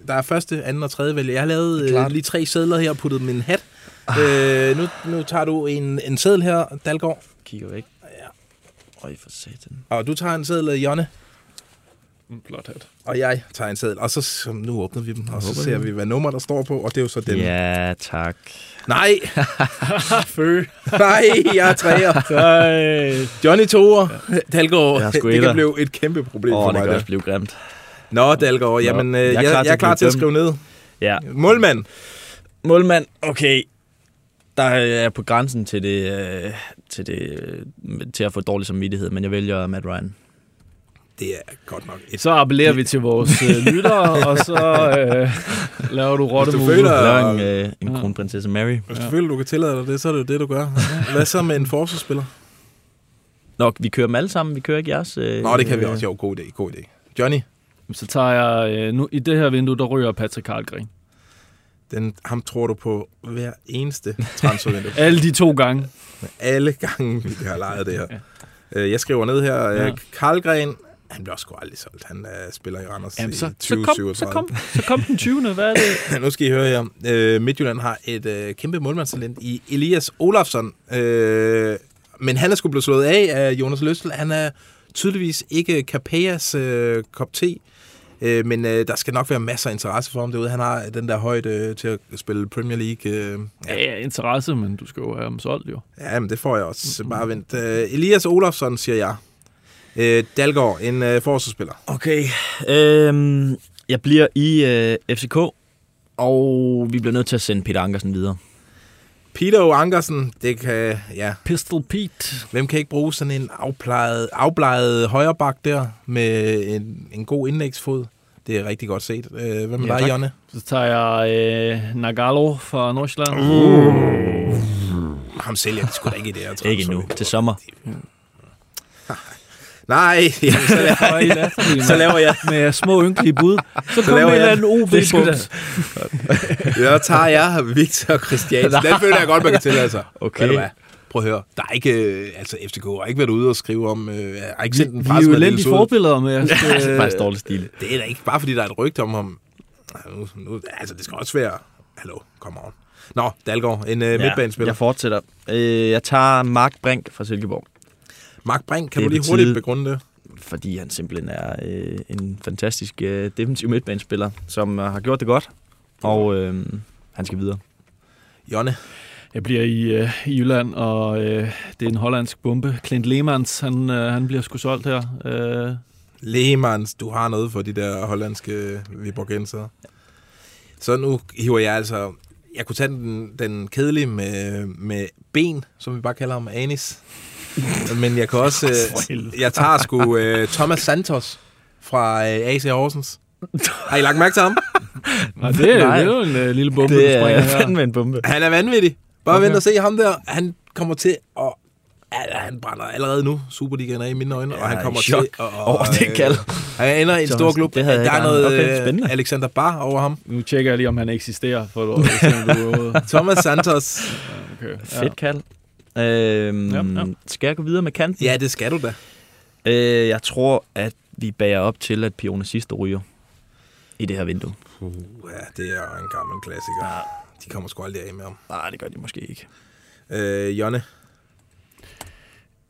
Der er første, anden og tredje vælge. Jeg har lavet øh, lige tre sædler her og puttet en hat. Øh, nu, nu tager du en, en sædel her, Dalgaard. Kigger væk. Ja. Øj, for satan. Og du tager en seddel, Jonne. Mm, Flot hat. Og jeg tager en seddel. Og så så nu åbner vi dem, og så håber ser det. vi, hvad nummer der står på. Og det er jo så den. Ja, tak. Nej, Fø. nej, jeg er træer. Johnny Toer, Dalgaard, Jeg er sgu det kan blive et kæmpe problem Åh, for det mig. kan Der. også blive grimt. Nå, Dalgaard, jamen, øh, jeg, jeg er jeg, klar jeg til er at klar til at skrive ned. Ja. Målmand. Målmand, okay. Der er jeg på grænsen til det, øh, til det, øh, til at få dårlig samvittighed, men jeg vælger Matt Ryan. Det er godt nok et Så appellerer vi til vores øh, lyttere, og så øh, laver du rotte Hvis du føler- Jeg Ja. en, øh, en Ja. kronprinsesse Mary. Hvis du føler, du kan tillade dig det, så er det jo det, du gør. Hvad så med en forsvarsspiller? Nå, vi kører dem alle sammen. Vi kører ikke jeres. Øh, Nå, det kan vi øh, også. Jo, god idé, god idé. Johnny, Så tager jeg, øh, nu, i det her vindue, der ryger Patrick Karlgren. den, ham tror du på hver eneste transfervindue. Alle de to gange. Alle gange, vi har lejet det her. Øh, Jeg skriver ned her. Ja. Ja. Karlgren, han bliver sgu aldrig solgt. Han uh, spiller i Randers Jamen, i så, så, kom, 2037. så, kom, så kom den 20. Hvad er det? nu skal I høre her. Øh, Midtjylland har et øh, kæmpe målmandstalent i Elias Olafsson. Øh, men han er sgu blevet slået af af Jonas Løstel. Han er tydeligvis ikke Capellas øh, kop te. Øh, men øh, der skal nok være masser af interesse for ham derude. Han har den der højde øh, til at spille Premier League. Øh, Ja, ja, interesse, men du skal jo have dem solgt, jo. ja, men det får jeg også. Så Bare vent. Øh, Elias Olafsson, siger jeg. Øh, Dalgaard, en øh, forsvarsspiller. Okay. Øhm, jeg bliver i øh, FCK, og vi bliver nødt til at sende Peter Ankersen videre. Peter O. Ankersen, det kan, ja, Pistol Pete. Hvem kan ikke bruge sådan en afplejet, afblejet højreback der med en, en god indlægsfod? Det er rigtig godt set. Øh, Hvad med Ja, dig, tak. Jonne? Så tager jeg øh, Nagalo fra Nordsjælland. Uh. Ham sælger de sgu da ikke i det her. Ikke endnu. Til sommer. Nej, jamen, så, laver, I latterlige, så laver jeg, med små ynkelige bud. Så kom laver en eller jeg- anden ob bums jeg tager jeg Victor Christiansen. Den føler jeg godt, man kan tillade sig. Okay. Du hvad? Prøv at høre. Der er ikke, øh, altså FCK har ikke været ude og skrive om, øh, har ikke sendt en Vi er jo forbilleder med at Det er skal, faktisk dårlig stil. Det er da ikke bare, fordi der er et rygte om ham. Nu, nu, altså, det skal også være... Hallo, come on. Nå, Dalgaard, en øh, midtbanespiller. jeg fortsætter. Øh, jeg tager Mark Brink fra Silkeborg, Mark Brink, kan Det du lige hurtigt tide. begrunde det? fordi han simpelthen er øh, en fantastisk øh, defensiv midtbanespiller, som øh, har gjort det godt, og øh, han skal videre. Jonne? Jeg bliver i, øh, i Jylland, og øh, det er en hollandsk bombe. Clint Lemans, han, øh, han bliver sgu solgt her. Øh, Lehmanns, du har noget for de der hollandske Viborgenser. Så nu hiver jeg altså... Jeg kunne tage den, den kedelige med, med ben, som vi bare kalder ham, Anis. Men jeg kan også... Øh, jeg tager sgu øh, Thomas Santos fra øh, AC Horsens. Har I lagt mærke til ham? nej, det, er- Nej. det er jo en øh, lille bombe, Det der springer er her. fandme en bombe. Han er vanvittig. Bare Okay. vent og se ham der. Han kommer til at... Ja, han brænder allerede nu. Superligaen er i mine øjne, og han er kommer til at... over det kald. Han ender i en stor klub. det havde der er noget. Okay, øh, spændende. Alexander Bar over ham. Nu tjekker jeg lige, om han eksisterer. For du. Thomas Santos. Okay. Fedt kald. Øhm, Ja, ja. Skal jeg gå videre med kanten? Ja, det skal du da. Øh, jeg tror, at vi bager op til, at Pione sidste ryger i det her vindue. Uh, ja, det er en gammel klassiker. Ja. De kommer sgu aldrig af med ham. Nej, det gør de måske ikke. Øh, Jonne,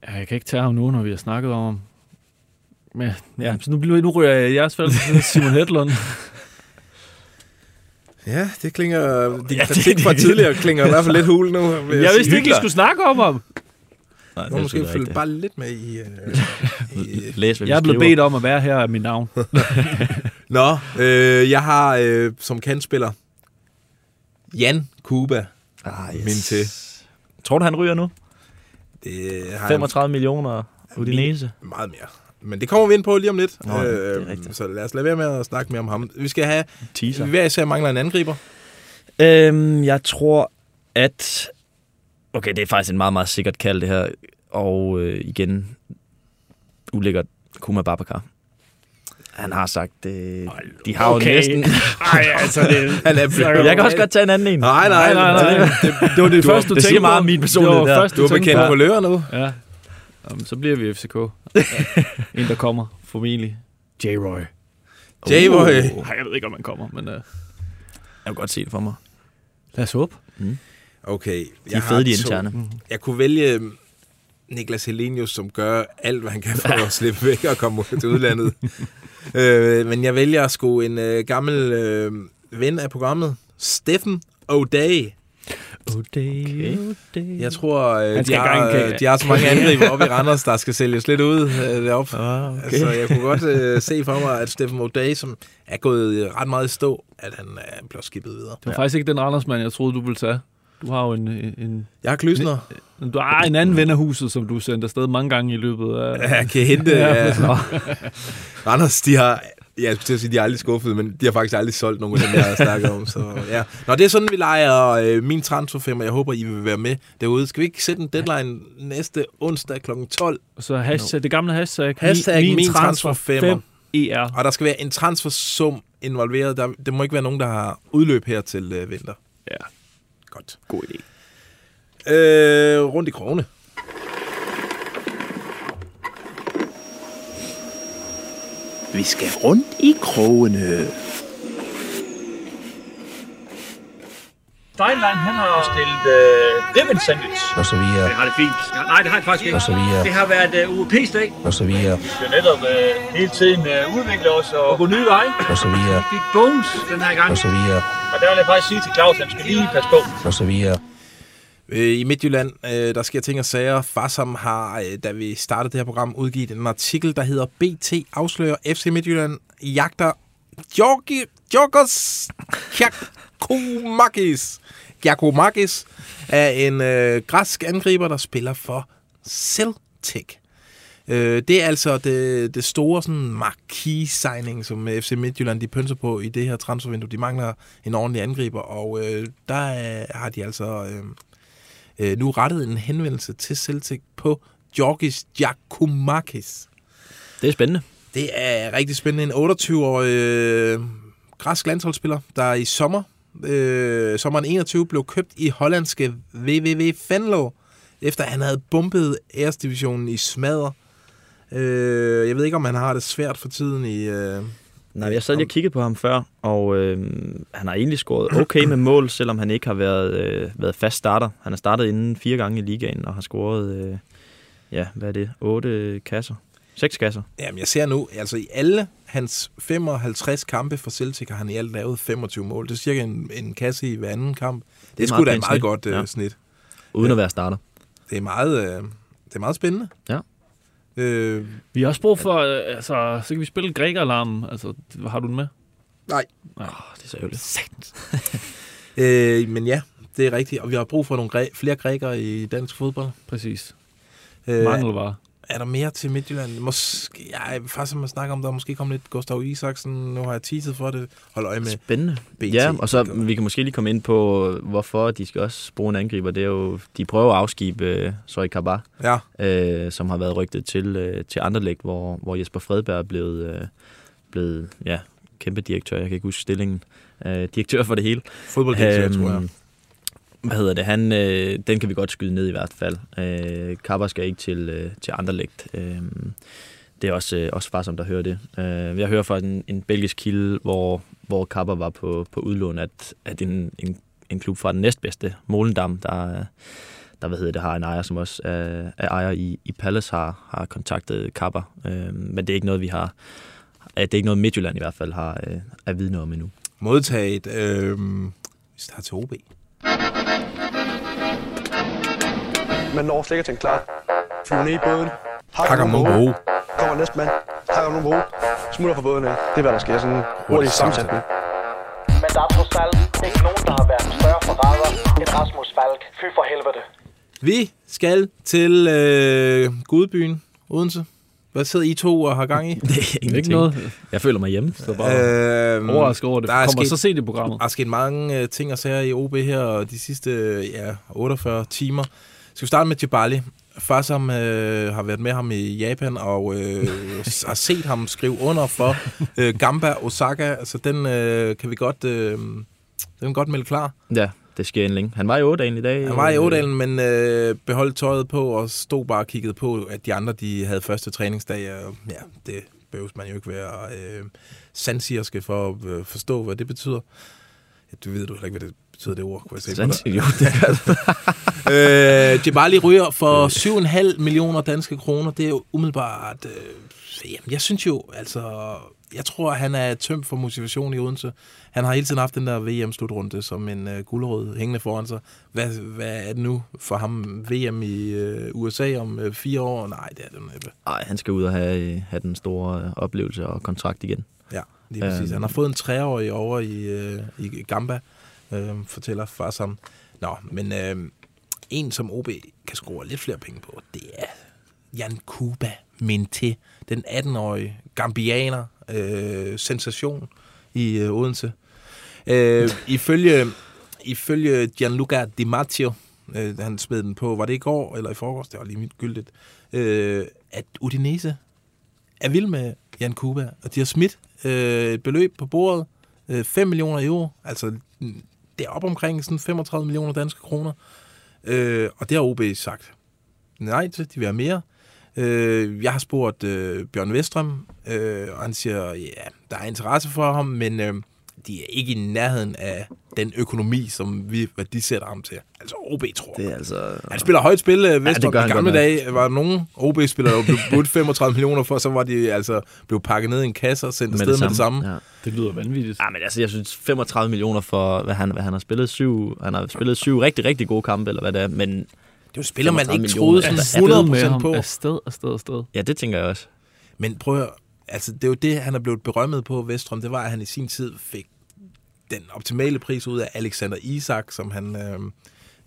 Ja, jeg kan ikke tage ham nu, når vi har snakket om ham. Men ja, så nu, bliver- nu ryger jeg i jeres fald Simon Hedlund. Ja, det klinger... Din Ja, kritik fra tidligere klinger i hvert fald lidt hul nu. vil Jeg sige. vidste ikke, I skulle snakke om ham. Nej, Nu måske følge bare lidt med i... Øh, i Læs, hvad vi Jeg er blevet bedt om at være her af mit navn. Nå, øh, jeg har øh, som kandspiller Jan Kuba Ah, yes. min til. Tror du, han ryger nu? Det har 35 millioner Udinese. jeg meget mere. Men det kommer vi ind på lige om lidt. Nå, det rigtigt. så lad os lade være med at snakke mere om ham. Vi skal have... Teaser. Hver især mangler en angriber. Øhm, jeg tror, at... Okay, det er faktisk en meget, meget sikkert kald, det her. Og øh, igen, ulækkert Kuma Babakar. Han har sagt, øh, de har okay. jo næsten... Ej, altså, det, Han er Jeg kan også godt tage en anden en. Nej, nej, Nej, nej, nej. Det, det var det Du- første, du det siger tænkte meget på. om min personlighed Det var der. første, du er bekendt på. på løver nu. Ja. Jamen, så bliver vi FCK. en, der kommer, formentlig. J-Roy. J-Boy. Nej, jeg ved ikke, om han kommer, men uh, Jeg kan godt se det for mig. lad os håbe. Okay. De er fede, de interne. Jeg kunne vælge øhm, Niklas Helenius, som gør alt, hvad han kan for at slippe væk og komme ud til udlandet. øh, men jeg vælger sgu en øh, gammel øh, ven af programmet, Steffen O'Day. Okay. okay. Jeg tror, øh, de, har, engang- øh, de har så mange angriber oppe i Randers, der skal sælges lidt ud øh, deroppe. Ah, okay. Altså, jeg kunne godt øh, se for mig, at Steffen O'Day, som er gået øh, ret meget i stå, at han øh, bliver skippet videre. Det var faktisk ikke den Randersmand, jeg troede, du ville tage. Du har jo en, en, Jeg har klysner. en, du har en anden ven af huset, som du sendte afsted mange gange i løbet af... Jeg kan hente... Ja, Ja. Randers, de har... Ja, jeg skulle til at sige, de er aldrig skuffet, men de har faktisk aldrig solgt nogen af dem, jeg har snakket om. Så, ja. Nå, det er sådan, vi leger øh, min transferfirma. Jeg håber, I vil være med derude. Skal vi ikke sætte en deadline næste onsdag kl. 12? Så hashtag, det gamle hashtag, Hashtag min, min transfer transferfemmer. 5 ER. Og der skal være en transfersum involveret. Der, det må ikke være nogen, der har udløb her til øh, vinter. Ja. Godt. God idé. Øh, rundt i krogene. Vi skal rundt i krogene. Steinlein, han har stillet øh, ribbon sandwich. Og så videre. Det har det fint. Ja, nej, det har det faktisk ikke. Og så videre. Det har været øh, UEP-dag. Og så videre. Vi skal netop øh, hele tiden øh, udvikle os og, og gå nye veje. Og så videre. Vi fik bones den her gang. Og så videre. Og der vil jeg faktisk sige til Claus, at han skal lige passe på. Og så videre. Øh, I Midtjylland, øh, der sker ting og sager. Farsam har, øh, da vi startede det her program, udgivet en artikel, der hedder BT afslører FC Midtjylland jagter Georgi, Georgos Giacomakis. Giacomakis er en øh, græsk angriber, der spiller for Celtic. Øh, det er altså det, det store sådan, marquis-signing, som FC Midtjylland de pynser på i det her transfervindue. De mangler en ordentlig angriber, og øh, der øh, har de altså øh, øh, nu rettet en henvendelse til Celtic på Georgis Giacomakis. Det er spændende. Det er rigtig spændende. En 28-årig øh, græsk landsholdsspiller, der i sommer, øh, sommeren 21, blev købt i hollandske VVV Venlo, efter han havde bumpet æresdivisionen i smadre. Øh, jeg ved ikke, om han har det svært for tiden i... Øh, Nej, jeg sad lige og kiggede på ham før, og øh, han har egentlig scoret okay med mål, selvom han ikke har været, øh, været fast starter. Han har startet inden fire gange i ligaen, og har scoret, øh, ja, hvad er det, otte kasser? Seks kasser. Jamen, jeg ser nu, altså i alle hans 55 kampe for Celtic har han i alt lavet 25 mål. Det er cirka en, en kasse i hver anden kamp. Det, det er sgu da et meget snit. godt øh, Ja. snit. Uden at være starter. Det er meget, øh, det er meget spændende. Ja. Øh, Vi har også brug for, altså, så kan vi spille grækeralarmen. Altså, har du den med? nej. Nej. Det er så ærgerligt. Øh, men ja, det er rigtigt. Og vi har brug for nogle græ- flere grækere i dansk fodbold. Præcis. Øh, Mangelvare. Er der mere til Midtjylland? Måske, ja, faktisk man snakker om, der er måske kommet lidt Gustav Isaksen. Nu har jeg teaset for det. Hold øje med Spændende. BT. Ja, og så vi kan måske lige komme ind på, hvorfor de skal også bruge en angriber. Det er jo, de prøver at afskibe øh, Sorry Kabar, Ja, øh, som har været rygtet til, øh, til Anderlecht, hvor, hvor Jesper Fredberg er blevet, øh, blevet ja, kæmpe direktør. Jeg kan ikke huske stillingen. Øh, direktør for det hele. fodbolddirektør, Øhm, tror jeg hvad hedder det, han, øh, den kan vi godt skyde ned i hvert fald. Øh, Kapper skal ikke til, øh, til Anderlecht. Øh, det er også, øh, også far, som der hører det. Øh, jeg hører fra en, en belgisk kilde, hvor, hvor Kapper var på, på udlån, at, at en, en, en klub fra den næstbedste, Molendam, der, der hvad hedder det, har en ejer, som også er, er ejer i, i Palace, har, har kontaktet Kapper. Øh, men det er ikke noget, vi har... Det er ikke noget, Midtjylland i hvert fald har øh, er vidne om endnu. Modtaget. Øh, vi starter til OB. Man når slet ikke at tænke klar. Flyver ned i båden. Hakker nogle våge. Kommer næste mand. Hakker nogle våge. Smutter fra båden af. Det er, hvad der sker. Sådan en hurtig sammensætning. Men der er trods alt ikke nogen, der har været større forræder end Rasmus Falk. Fy for helvede. Vi skal til øh, Gudbyen, Odense. Hvad sidder I to og har gang i? Det er ingenting. Ikke noget. Jeg føler mig hjemme. Så bare Øhm, overrasket over det. der er Kommer sket- så sent i programmet. Der er sket mange øh, ting og sager i OB her, og de sidste øh, ja, 48 timer. Skal vi starte med Jibali? Far, som øh, har været med ham i Japan, og øh, har set ham skrive under for øh, Gamba Osaka. Altså, den øh, kan vi godt, øh, den kan godt melde klar. Ja, det sker endelig. Han var i Ådalen i dag. Han var i Ådalen, men øh, beholdt tøjet på og stod bare og kiggede på, at de andre de havde første træningsdag. Og, ja, det behøves man jo ikke være øh, sandsirske for at øh, forstå, hvad det betyder. Du ved du heller ikke, hvad det betyder, det ord. Kunne jeg se på dig. Jo, det gør øh, Jebali ryger for 7,5 millioner danske kroner. Det er jo umiddelbart... Øh, jamen, jeg synes jo, altså... Jeg tror, han er tømt for motivation i Odense. Han har hele tiden haft den der VM-slutrunde som en øh, guldrød hængende foran sig. Hvad, hvad er det nu for ham? VM i øh, USA om øh, fire år? Nej, det er det næppe. Nej, han skal ud og have, have den store øh, oplevelse og kontrakt igen. Ja, lige præcis. Øhm. Han har fået en treårig over i, øh, i Gamba, øh, fortæller far sammen. Nå, men øh, en, som OB kan score lidt flere penge på, det er Jan Kuba Mente, den 18-årige gambianer, øh, sensation i øh, Odense. Øh, ifølge, ifølge Gianluca Di Matteo, øh, han smed den på, var det i går eller i forgårs, det var lige mit gyldigt, øh, at Udinese er vild med Jan Kuba, og de har smidt øh, et beløb på bordet, øh, 5 millioner euro, altså det er op omkring sådan 35 millioner danske kroner, øh, og det har OB sagt nej til, de vil have mere. Øh, jeg har spurgt øh, Bjørn Vestrøm, øh, og han siger, ja, der er interesse for ham, men øh, de er ikke i nærheden af den økonomi, som vi værdisætter ham til. Altså OB, tror jeg. Det er altså... Han spiller højt spil, øh, gør Ja, han I gamle dage var nogle OB-spillere, der blev budt 35 millioner for, så var de altså blev pakket ned i en kasse og sendt Med afsted det med det samme. Ja. Det lyder vanvittigt. Ja, men altså, jeg synes 35 millioner for, hvad han, hvad han har spillet syv, han har spillet syv rigtig, rigtig gode kampe, eller hvad det er, men... Det er jo spiller, man 35 ikke troede sådan altså, 100% med ham på. afsted, afsted, afsted. Ja, det tænker jeg også. Men prøv at høre, altså det er jo det, han er blevet berømmet på, Vestrøm, det var, at han i sin tid fik den optimale pris ud af Alexander Isak, som han... Øh,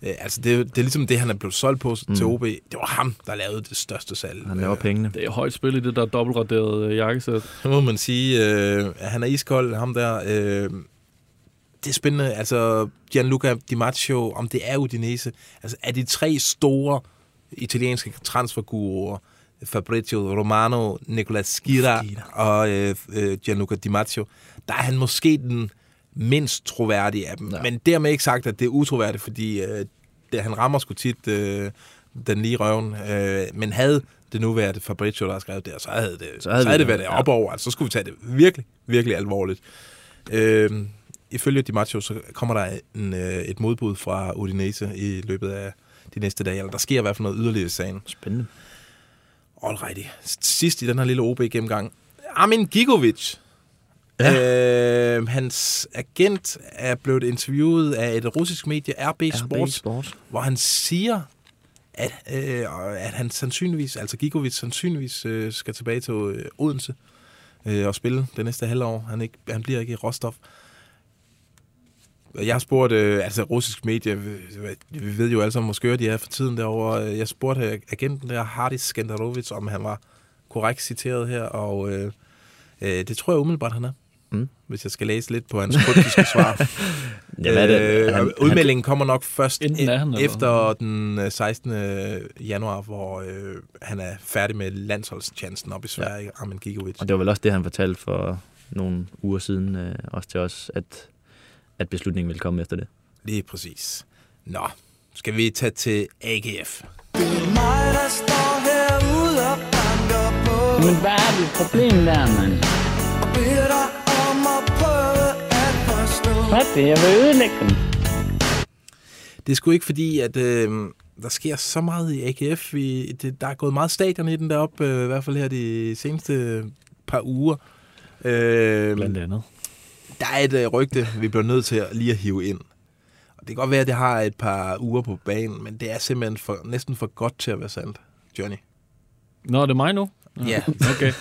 øh, altså det, er det er ligesom det, han er blevet solgt på mm. til OB. Det var ham, der lavede det største salg. Han laver pengene. Det er højt spil i det der dobbeltraderede øh, jakkesæt. Så må man sige, øh, at han er iskold, ham der. Øh, det er spændende. Altså, Gianluca Di Matteo, om det er Udinese. Altså, er de tre store italienske transferguruer, Fabrizio Romano, Nicolas Skira og øh, øh, Gianluca Di Matteo, der er han måske den mindst troværdige af dem. Ja. Men dermed ikke sagt, at det er utroværdigt, fordi øh, det, han rammer sgu tit øh, den lige røven. Øh, men havde det nu været Fabrizio, der har skrevet det, så havde det, så havde så havde det været ja. op over. Altså, så skulle vi tage det virkelig, virkelig alvorligt. Øh, ifølge Di Matteo, så kommer der en, øh, et modbud fra Udinese i løbet af de næste dage. Eller der sker i hvert fald noget yderligere i sagen. Spændende. Alrighty. Sidst i den her lille OB-gennemgang. Armin Gigovic. Ja. Øh, hans agent er blevet interviewet af et russisk medie, RB, RB Sports, Sports. hvor han siger, at, øh, at han sandsynligvis, altså Gigovic sandsynligvis øh, skal tilbage til øh, Odense øh, og spille det næste halvår. Han, ikke, han bliver ikke i Rostov. Jeg har spurgt, øh, altså russisk medie, vi, vi ved jo alle sammen, hvor skøre de er for tiden derovre. Jeg spurgte agenten der, Hardis Skenderovic, om han var korrekt citeret her, og øh, øh, det tror jeg umiddelbart, han er. Mm. Hvis jeg skal læse lidt på hans kryptiske svar. Jamen, er det- øh, han- udmeldingen kommer nok først Enten er han, eller- efter den øh, 16. januar, hvor øh, han er færdig med landsholdstjenesten op i Sverige, ja. Armin Gigovic. Og det var vel også det, han fortalte for nogle uger siden, øh, også til os, at, at beslutningen ville komme efter det. Lige præcis. Nå, skal vi tage til AGF. Mig, der står herude og banker på Men hvad er dit problem der, mand? Og beder dig om at prøve at forstå Hvad det? Jeg vil ødelægge dem. Det er sgu ikke fordi, at øh, der sker så meget i AGF. Vi, det, der er gået meget stadion i den deroppe, øh, i hvert fald her de seneste par uger. Øh, Blandt andet. Der er et øh, rygte, vi bliver nødt til at lige at hive ind. Og det kan godt være, at det har et par uger på banen, men det er simpelthen for, næsten for godt til at være sandt, Johnny. Nå, er det mig nu? Ja. Okay.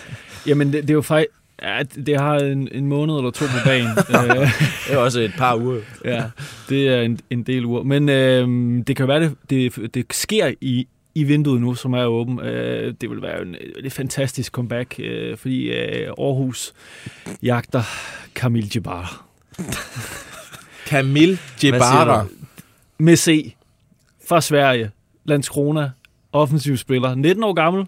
Jamen, det, det er jo faktisk... Ja, det har en, en måned eller to på banen. Det er også et par uger. ja, det er en, en del uger. Men øh, det kan jo være, det, det, det sker i, i vinduet nu, som er åben. Øh, det vil være en, et fantastisk comeback, øh, fordi øh, Aarhus jagter Kamil Jabbar. Kamil Jebara. Med C. Fra Sverige. Landskrona. Offensiv spiller. 19 år gammel.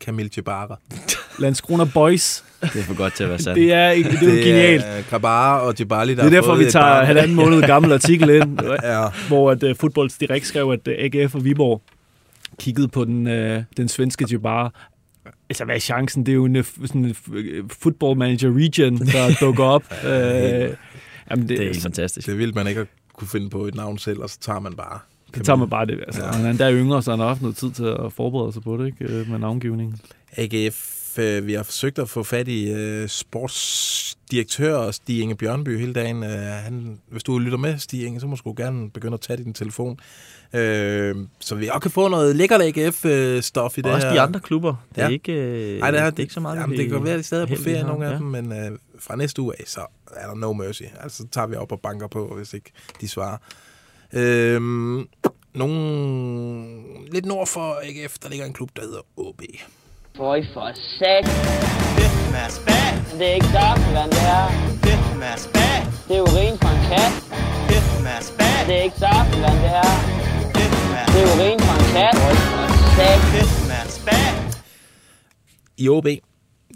Kamil Jebara. Landskrona Boys. Det er for godt til at være sandt. Det er, ikke- det er jo genialt. er og Jebali, der Det er derfor, vi tager halvanden måned gammel artikel ind, Ja. hvor at, uh, Footballs Direkt skrev, at uh, AGF og Viborg kiggede på den, uh, den svenske Jabbar. Altså, hvad er chancen? Det er jo en uh, sådan en uh, football manager region, der dukker op. uh, jamen, det, Det er helt fantastisk. Det vil man ikke at kunne finde på et navn selv, og så tager man bare. det tager man bare det. Altså, Ja. Han er yngre, så han har haft noget tid til at forberede sig på det, ikke? Øh, med navngivningen. AGF, øh, vi har forsøgt at få fat i øh, sportsdirektør Stig Inge Bjørnby hele dagen. Øh, han, hvis du lytter med, Stig Inge, så må du gerne begynde at tage din telefon. Øh, så vi også kan få noget lækkert AGF-stof i det Og også her. de andre klubber. Det er Ja. ikke, øh, Nej, det er, det er ikke så meget, Jamen, det kan være, at de stadig er på ferie, nogle af Ja. dem, men øh, fra næste uge af, så er der no mercy. Altså, så tager vi op og banker på, hvis ikke de svarer. Øhm, nogle... Lidt nord for AGF, der ligger en klub, der hedder OB. Føj for sat. Det er ikke saftevand, det her. Det er urin fra en kat. Det er ikke saftevand, det her. Det er urin fra en kat. Føj for sat. I OB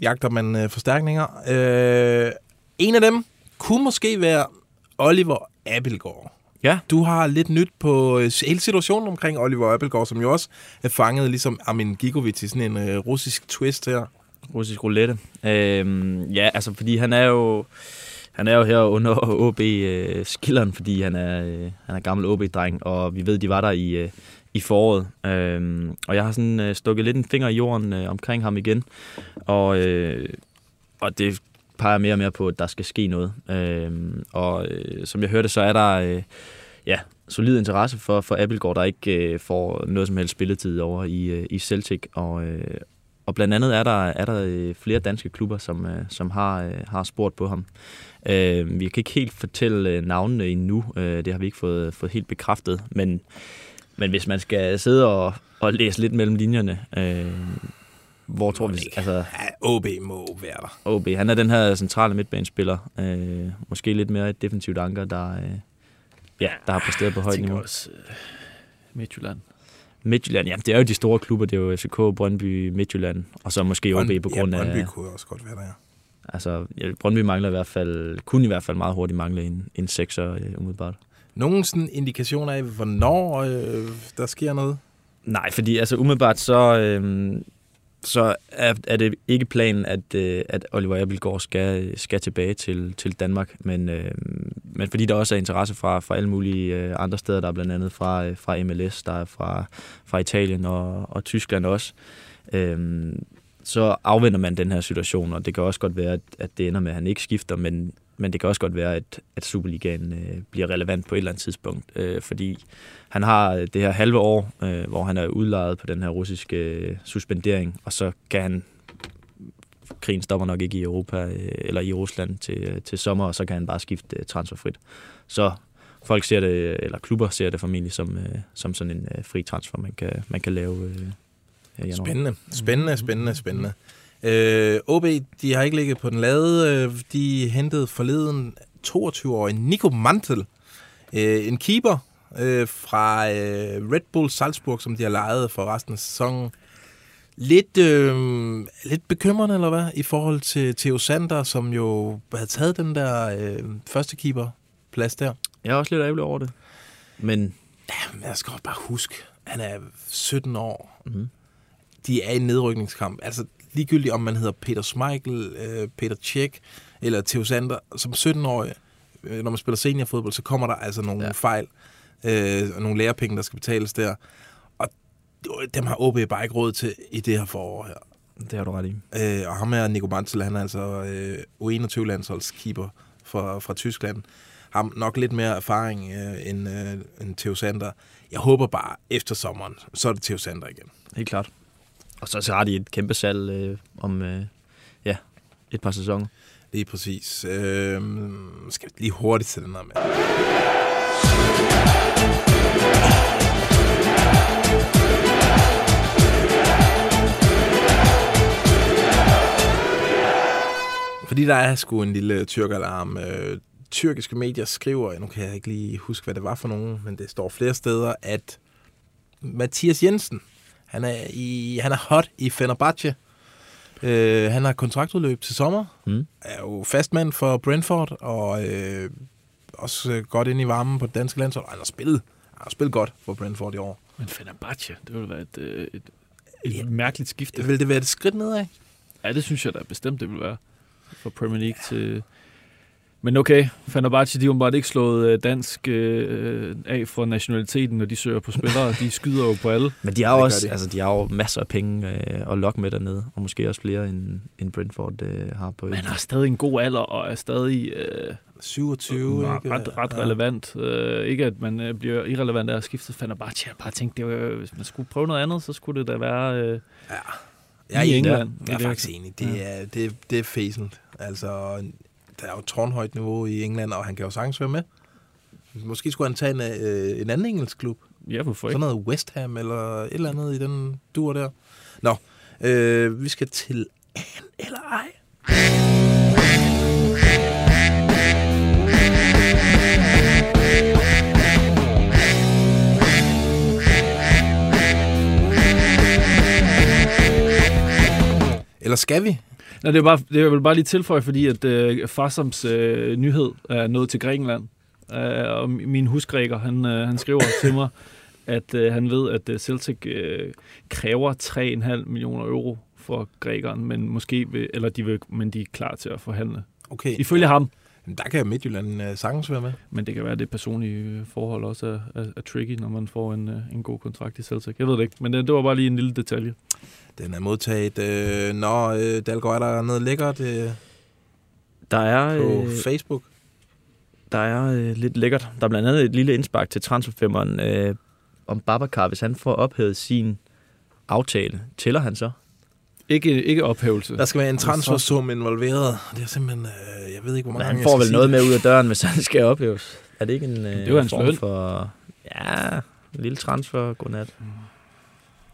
jagter man øh, forstærkninger. Øh, en af dem kunne måske være Oliver Abelgaard. Ja. Du har lidt nyt på øh, hele situationen omkring Oliver Abelgaard, som jo også er fanget ligesom Armin Gigovic i sådan en øh, russisk twist her. Russisk roulette. Øhm, ja, altså fordi han er jo han er jo her under OB øh, fordi han er, øh, han er gammel OB-dreng, og vi ved, de var der i, øh, i foråret. Øhm, og jeg har sådan øh, stukket lidt en finger i jorden øh, omkring ham igen, og, øh, og det peger mere og mere på, at der skal ske noget. Øhm, og øh, som jeg hørte, så er der øh, ja, solid interesse for, for Appelgaard, der ikke øh, får noget som helst spilletid over i, øh, i Celtic, og, øh, og blandt andet er der, er der øh, flere danske klubber, som, øh, som har, øh, har spurgt på ham. Øh, vi kan ikke helt fortælle øh, navnene endnu, øh, det har vi ikke fået, fået helt bekræftet, men, men hvis man skal sidde og, og læse lidt mellem linjerne, øh, hvor tror vi... Altså, Ja, OB må være der. OB, han er den her centrale midtbanespiller, øh, måske lidt mere et defensivt anker, der, øh, ja, der har præsteret på Jeg højt niveau. også øh, Midtjylland. Midtjylland, ja, det er jo de store klubber, det er jo FCK, Brøndby, Midtjylland, og så måske OB på grund ja, af... Brøndby kunne også godt være der, ja. Altså, ja, Brøndby mangler i hvert fald, kunne i hvert fald meget hurtigt mangle en, en sekser øh, umiddelbart. Nogle sådan indikationer af, hvornår øh, der sker noget? Nej, fordi altså umiddelbart så, øh, så er, er det ikke planen, at, øh, at Oliver Abelgaard skal, skal tilbage til, til Danmark, men, øh, men fordi der også er interesse fra, fra alle mulige øh, andre steder, der er blandt andet fra, øh, fra MLS, der er fra, fra Italien og, og Tyskland også, øh, så afventer man den her situation, og det kan også godt være, at, at det ender med, at han ikke skifter, men, men det kan også godt være, at, at Superligaen øh, bliver relevant på et eller andet tidspunkt, øh, fordi han har øh, det her halve år, øh, hvor han er udlejet på den her russiske øh, suspendering, og så kan han krigen stopper nok ikke i Europa øh, eller i Rusland til, øh, til sommer, og så kan han bare skifte øh, transferfrit. Så folk ser det, øh, eller klubber ser det formentlig som, øh, som sådan en øh, fri transfer, man kan, man kan lave øh, januar. Spændende, spændende, spændende, spændende. Øh, OB, de har ikke ligget på den lade. Øh, De hentede forleden 22-årig Nico Mantel, øh, en keeper øh, fra øh, Red Bull Salzburg, som de har lejet for resten af sæsonen. Lidt, øh, lidt bekymrende, eller hvad, i forhold til Theo Sander, som jo havde taget den der øh, første keeper plads der. Jeg er også lidt ærgerlig over det. Men Jamen, jeg skal også bare huske, han er 17 år. Mhm. De er i en nedrykningskamp. Altså, ligegyldigt om man hedder Peter Schmeichel, øh, Peter Tjek eller Theo Sander, som 17-årig, øh, når man spiller seniorfodbold, så kommer der altså nogle ja. fejl, øh, og nogle lærepenge, der skal betales der. Og dem har OB bare ikke råd til i det her forår her. Det har du ret i. Øh, og ham er Nico Bantel, han er altså øh, U21-landsholdskeeper fra, fra Tyskland. Har nok lidt mere erfaring øh, end, øh, end Theo Sander. Jeg håber bare, efter sommeren, så er det Theo Sander igen. Helt klart. Og så, så har de et kæmpe salg øh, om øh, ja, et par sæsoner. Lige præcis. Øh, skal vi lige hurtigt til den her med. Fordi der er sgu en lille tyrkalarm. Øh, tyrkiske medier skriver, nu kan jeg ikke lige huske, hvad det var for nogen, men det står flere steder, at Mathias Jensen, han er, i, han er hot i Fenerbahce. Øh, han har kontraktudløb til sommer. Mm. Er jo fastmand for Brentford, og øh, også øh, godt ind i varmen på det danske landshold. Han har spillet, han har spillet godt for Brentford i år. Men Fenerbahce, det ville være et, øh, et, et ja. mærkeligt skifte. Vil det være et skridt nedad? Ja, det synes jeg da bestemt, det vil være. Fra Premier League til... Men okay, Fenerbahce, de har bare ikke slået øh, dansk øh, af for nationaliteten, når de søger på spillere. De skyder jo på alle. Men de har jo også, altså, de har jo masser af penge øh, at lokke med dernede, og måske også flere end, end Brentford øh, har på. Men han har stadig en god alder, og er stadig øh, 27, ret, ikke? ret, ret Ja. relevant. Øh, ikke at man øh, bliver irrelevant af at skifte Fenerbahce. Jeg har bare tænkt, det var, hvis man skulle prøve noget andet, så skulle det da være øh, Ja. Jeg er, i enig. England. Jeg er Det faktisk enig. Det er, det, det er fæsent. Altså, der er jo tårnhøjt niveau i England, og han kan jo sagtens være med. Måske skulle han tage en, øh, en anden engelsk klub. Ja, hvorfor ikke? Sådan noget West Ham eller et eller andet i den dur der. Nå, øh, vi skal til An eller ej. Eller skal vi? Nej, det er bare, det er vel bare lige tilføje, fordi at øh, Farsams øh, nyhed er nået til Grækenland. Øh, og min husgræker, han, øh, han skriver til mig, at øh, han ved, at øh, Celtic øh, kræver 3,5 millioner euro for grækeren, men måske vil, eller de vil, men de er klar til at forhandle. Okay. Ifølge ham. Der kan Midtjylland øh, sagtens være med. Men det kan være, at det personlige øh, forhold også er, er, er tricky, når man får en, øh, en god kontrakt i Celtic. Jeg ved det ikke, men det, det var bare lige en lille detalje. Den er modtaget. Øh, nå, øh, Dalgaard, er der noget lækkert øh, Der er, på øh, Facebook? der er øh, lidt lækkert. Der er blandt andet et lille indspark til transferfemmeren øh, om Babacar. Hvis han får ophævet sin aftale, tæller han så? Ikke, ikke ophævelse. Der skal være en transfersum involveret. Det er simpelthen, øh, jeg ved ikke, hvor Men mange han gange får vel noget med ud af døren, hvis han skal ophæves. Er det ikke en øh, Det er jo hans form løn. for... Ja, en lille transfer. Godnat.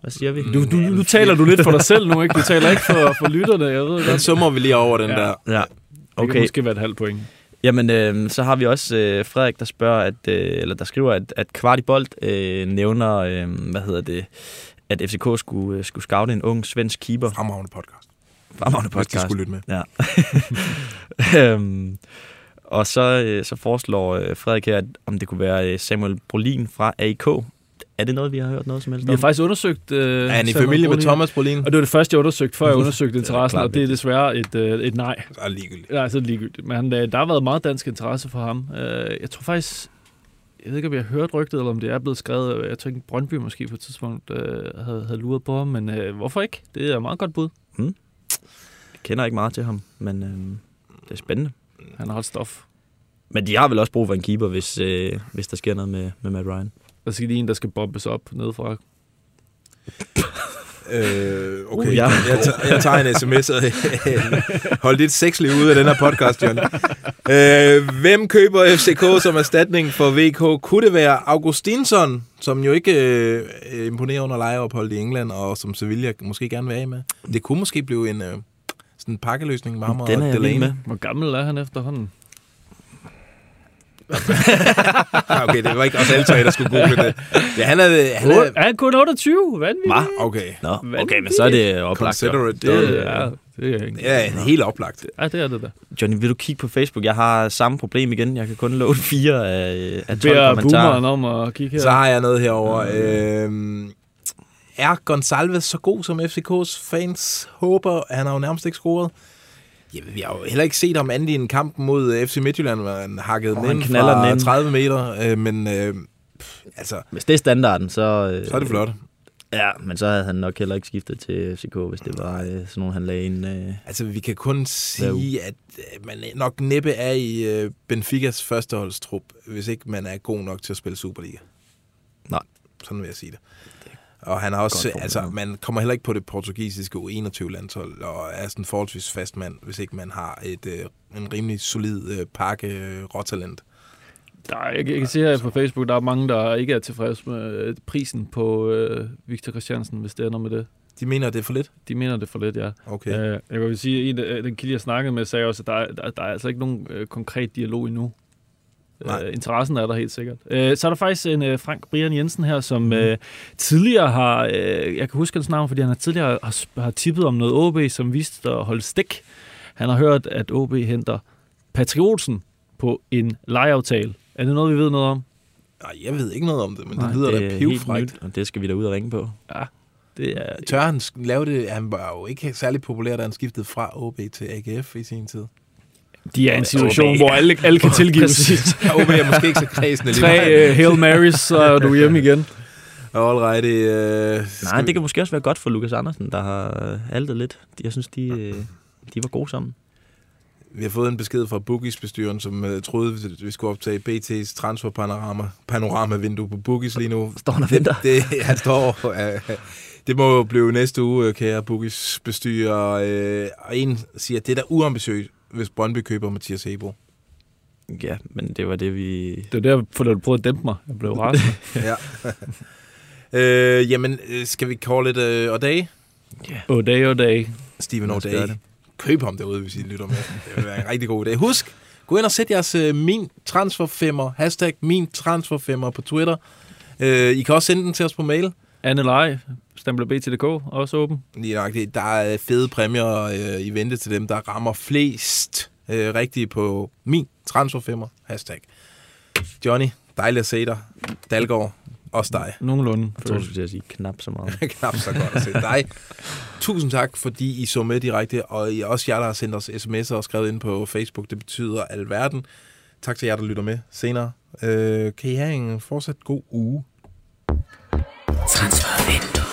Hvad siger vi? Du, du, nu taler du lidt for dig selv nu, ikke? Du taler ikke for, for lytterne, jeg ved Den godt. summer vi lige over den Ja. der. Ja, Det kan okay. måske være et halvt point. Jamen, øh, så har vi også øh, Frederik, der spørger, at, øh, eller der skriver, at, at Kvartibolt øh, nævner, øh, hvad hedder det, at FCK skulle, øh, skulle scoute en ung svensk keeper. Fremragende podcast. Fremragende Hvis de podcast. skulle lytte med. Ja. øhm, og så, øh, så foreslår øh, Frederik her, at om det kunne være Samuel Brolin fra AK. Er det noget, vi har hørt noget som helst Vi har om? faktisk undersøgt... Øh, Er han i familie med. Thomas Brolin? Og det var det første, jeg undersøgte, før jeg undersøgte interessen, klart og det er desværre et, øh, et nej. Så er det ligegyldigt. Ja, altså ligegyldigt. Men han, der har været meget dansk interesse for ham. Øh, jeg tror faktisk... Jeg ved ikke, om vi har hørt rygtet, eller om det er blevet skrevet. Jeg tænkte, Brøndby måske på et tidspunkt øh, havde, havde luret på ham, men øh, hvorfor ikke? Det er et meget godt bud. Jeg kender ikke meget til ham, men øh, det er spændende. Han har ret stof. Men de har vel også brug for en keeper, hvis, øh, hvis der sker noget med, med Matt Ryan. Der skal lige en, der skal bombes op nedefra. Øh, okay, Uh, ja. jeg, tager, jeg tager en sms og hold dit sexliv ud af den her podcast, John. Øh, hvem køber FCK som erstatning for VK? Kunne det være Augustinsson, som jo ikke øh, imponerer under lejeophold i England, og som Sevilla måske gerne vil af med? Det kunne måske blive en øh, sådan en pakkeløsning med ham og Den er jeg vild Delaney. med. Hvor gammel er han efterhånden? Okay, det var ikke os alle tre, der skulle google det. Ja, han er... Han Er er han kun 28? Vanvittigt. Hva? okay. Nå, okay, men så er det oplagt. Considerate. Det er, det er, Ja, helt oplagt. ja, det er det der. Johnny, vil du kigge på Facebook? Jeg har samme problem igen. Jeg kan kun låne fire af, af 12 Beder kommentarer. boomeren om at kigge her. Så har jeg noget herover. Øhm, er Gonsalves så god, som FCK's fans håber? Han har jo nærmest ikke scoret. Jamen, vi har jo heller ikke set ham andet i en kamp mod øh, FC Midtjylland, hvor han hakkede Hvor den fra den ind. 30 meter. Øh, men øh, pff, altså, Hvis det er standarden, så... Øh, så er det flot. Ja, men så havde han nok heller ikke skiftet til FCK, hvis det var øh, sådan nogen, han lagde ind. Øh. Altså, vi kan kun sige, at øh, man nok næppe er i øh, Benficas førsteholdstrup, hvis ikke man er god nok til at spille Superliga. Nej. Sådan vil jeg sige det. Og han har også, altså, man kommer heller ikke på det portugisiske U21-landshold, og er sådan forholdsvis fast mand, hvis ikke man har et, øh, en rimelig solid øh, pakke øh, råtalent. Der er, jeg, jeg kan se her på Facebook, der er mange, der ikke er tilfredse med øh, prisen på øh, Victor Christiansen, hvis det ender med det. De mener, at det er for lidt? De mener det er for lidt, ja. Okay. Øh, jeg vil sige, af den kilde, jeg snakkede med, sagde også, at der, er- der, der er altså ikke nogen øh, konkret dialog endnu. Nej. Øh, interessen er der helt sikkert. Øh, så er der faktisk en øh, Frank Brian Jensen her, som øh, tidligere har, øh, jeg kan huske hans navn, fordi han har tidligere har, har tippet om noget OB, som viste at holde stik. Han har hørt, at OB henter Patrioten på en lejeaftale. Er det noget, vi ved noget om? Nej, jeg ved ikke noget om det, men Nej, det lyder det da pivfrækt. og det skal vi da ud og ringe på. Ja, det er... Tør han lave det? Han var jo ikke særlig populær, da han skiftede fra OB til AGF i sin tid. De er i en situation, OB. hvor alle, alle kan tilgives. Ja, OB er måske ikke så kredsende lige Tre uh, Hail Marys, så er du hjemme igen. All right, øh, Nej, det kan måske også være godt for Lukas Andersen, der har øh, altet lidt. Jeg synes, de, de var gode sammen. Vi har fået en besked fra Boogies bestyren, som uh, troede, at vi skulle optage BT's transferpanorama panorama-vindue på Boogies lige nu. Står der det, venter? det, han står... Uh, det må jo blive næste uge, kære Boogies bestyrer. Uh, og en siger, at det er da uambitiøst, hvis Brøndby køber Mathias Hebo. Ja, men det var det, vi... Det var derfor, du prøvede at dæmpe mig. Jeg blev rasende. ja. øh, jamen, øh, skal vi call it uh, O'Day? Ja. O'Day, O'Day. Steven O'Day. Køb ham derude, hvis I lytter med. Det vil være en rigtig god idé. Husk, gå ind og sæt jeres uh, min transferfemmer, hashtag min transferfemmer på Twitter. Uh, I kan også sende den til os på mail. Anne Leje, stempler.btdk, også åben. Lige nok, det- der er fede præmier uh, i vente til dem, der rammer flest uh, rigtige på min transferfemmer, hashtag. Johnny, dejligt at se dig. Dalgaard, også dig. Nogenlunde. Jeg tror, du skulle sige knap så meget. Knap så godt at se dig. Tusind tak, fordi I så med direkte, og I også jer, der har sendt os sms'er og skrevet ind på Facebook. Det betyder alverden. Tak til jer, der lytter med senere. Øh, kan I have en fortsat god uge? Transfervindue.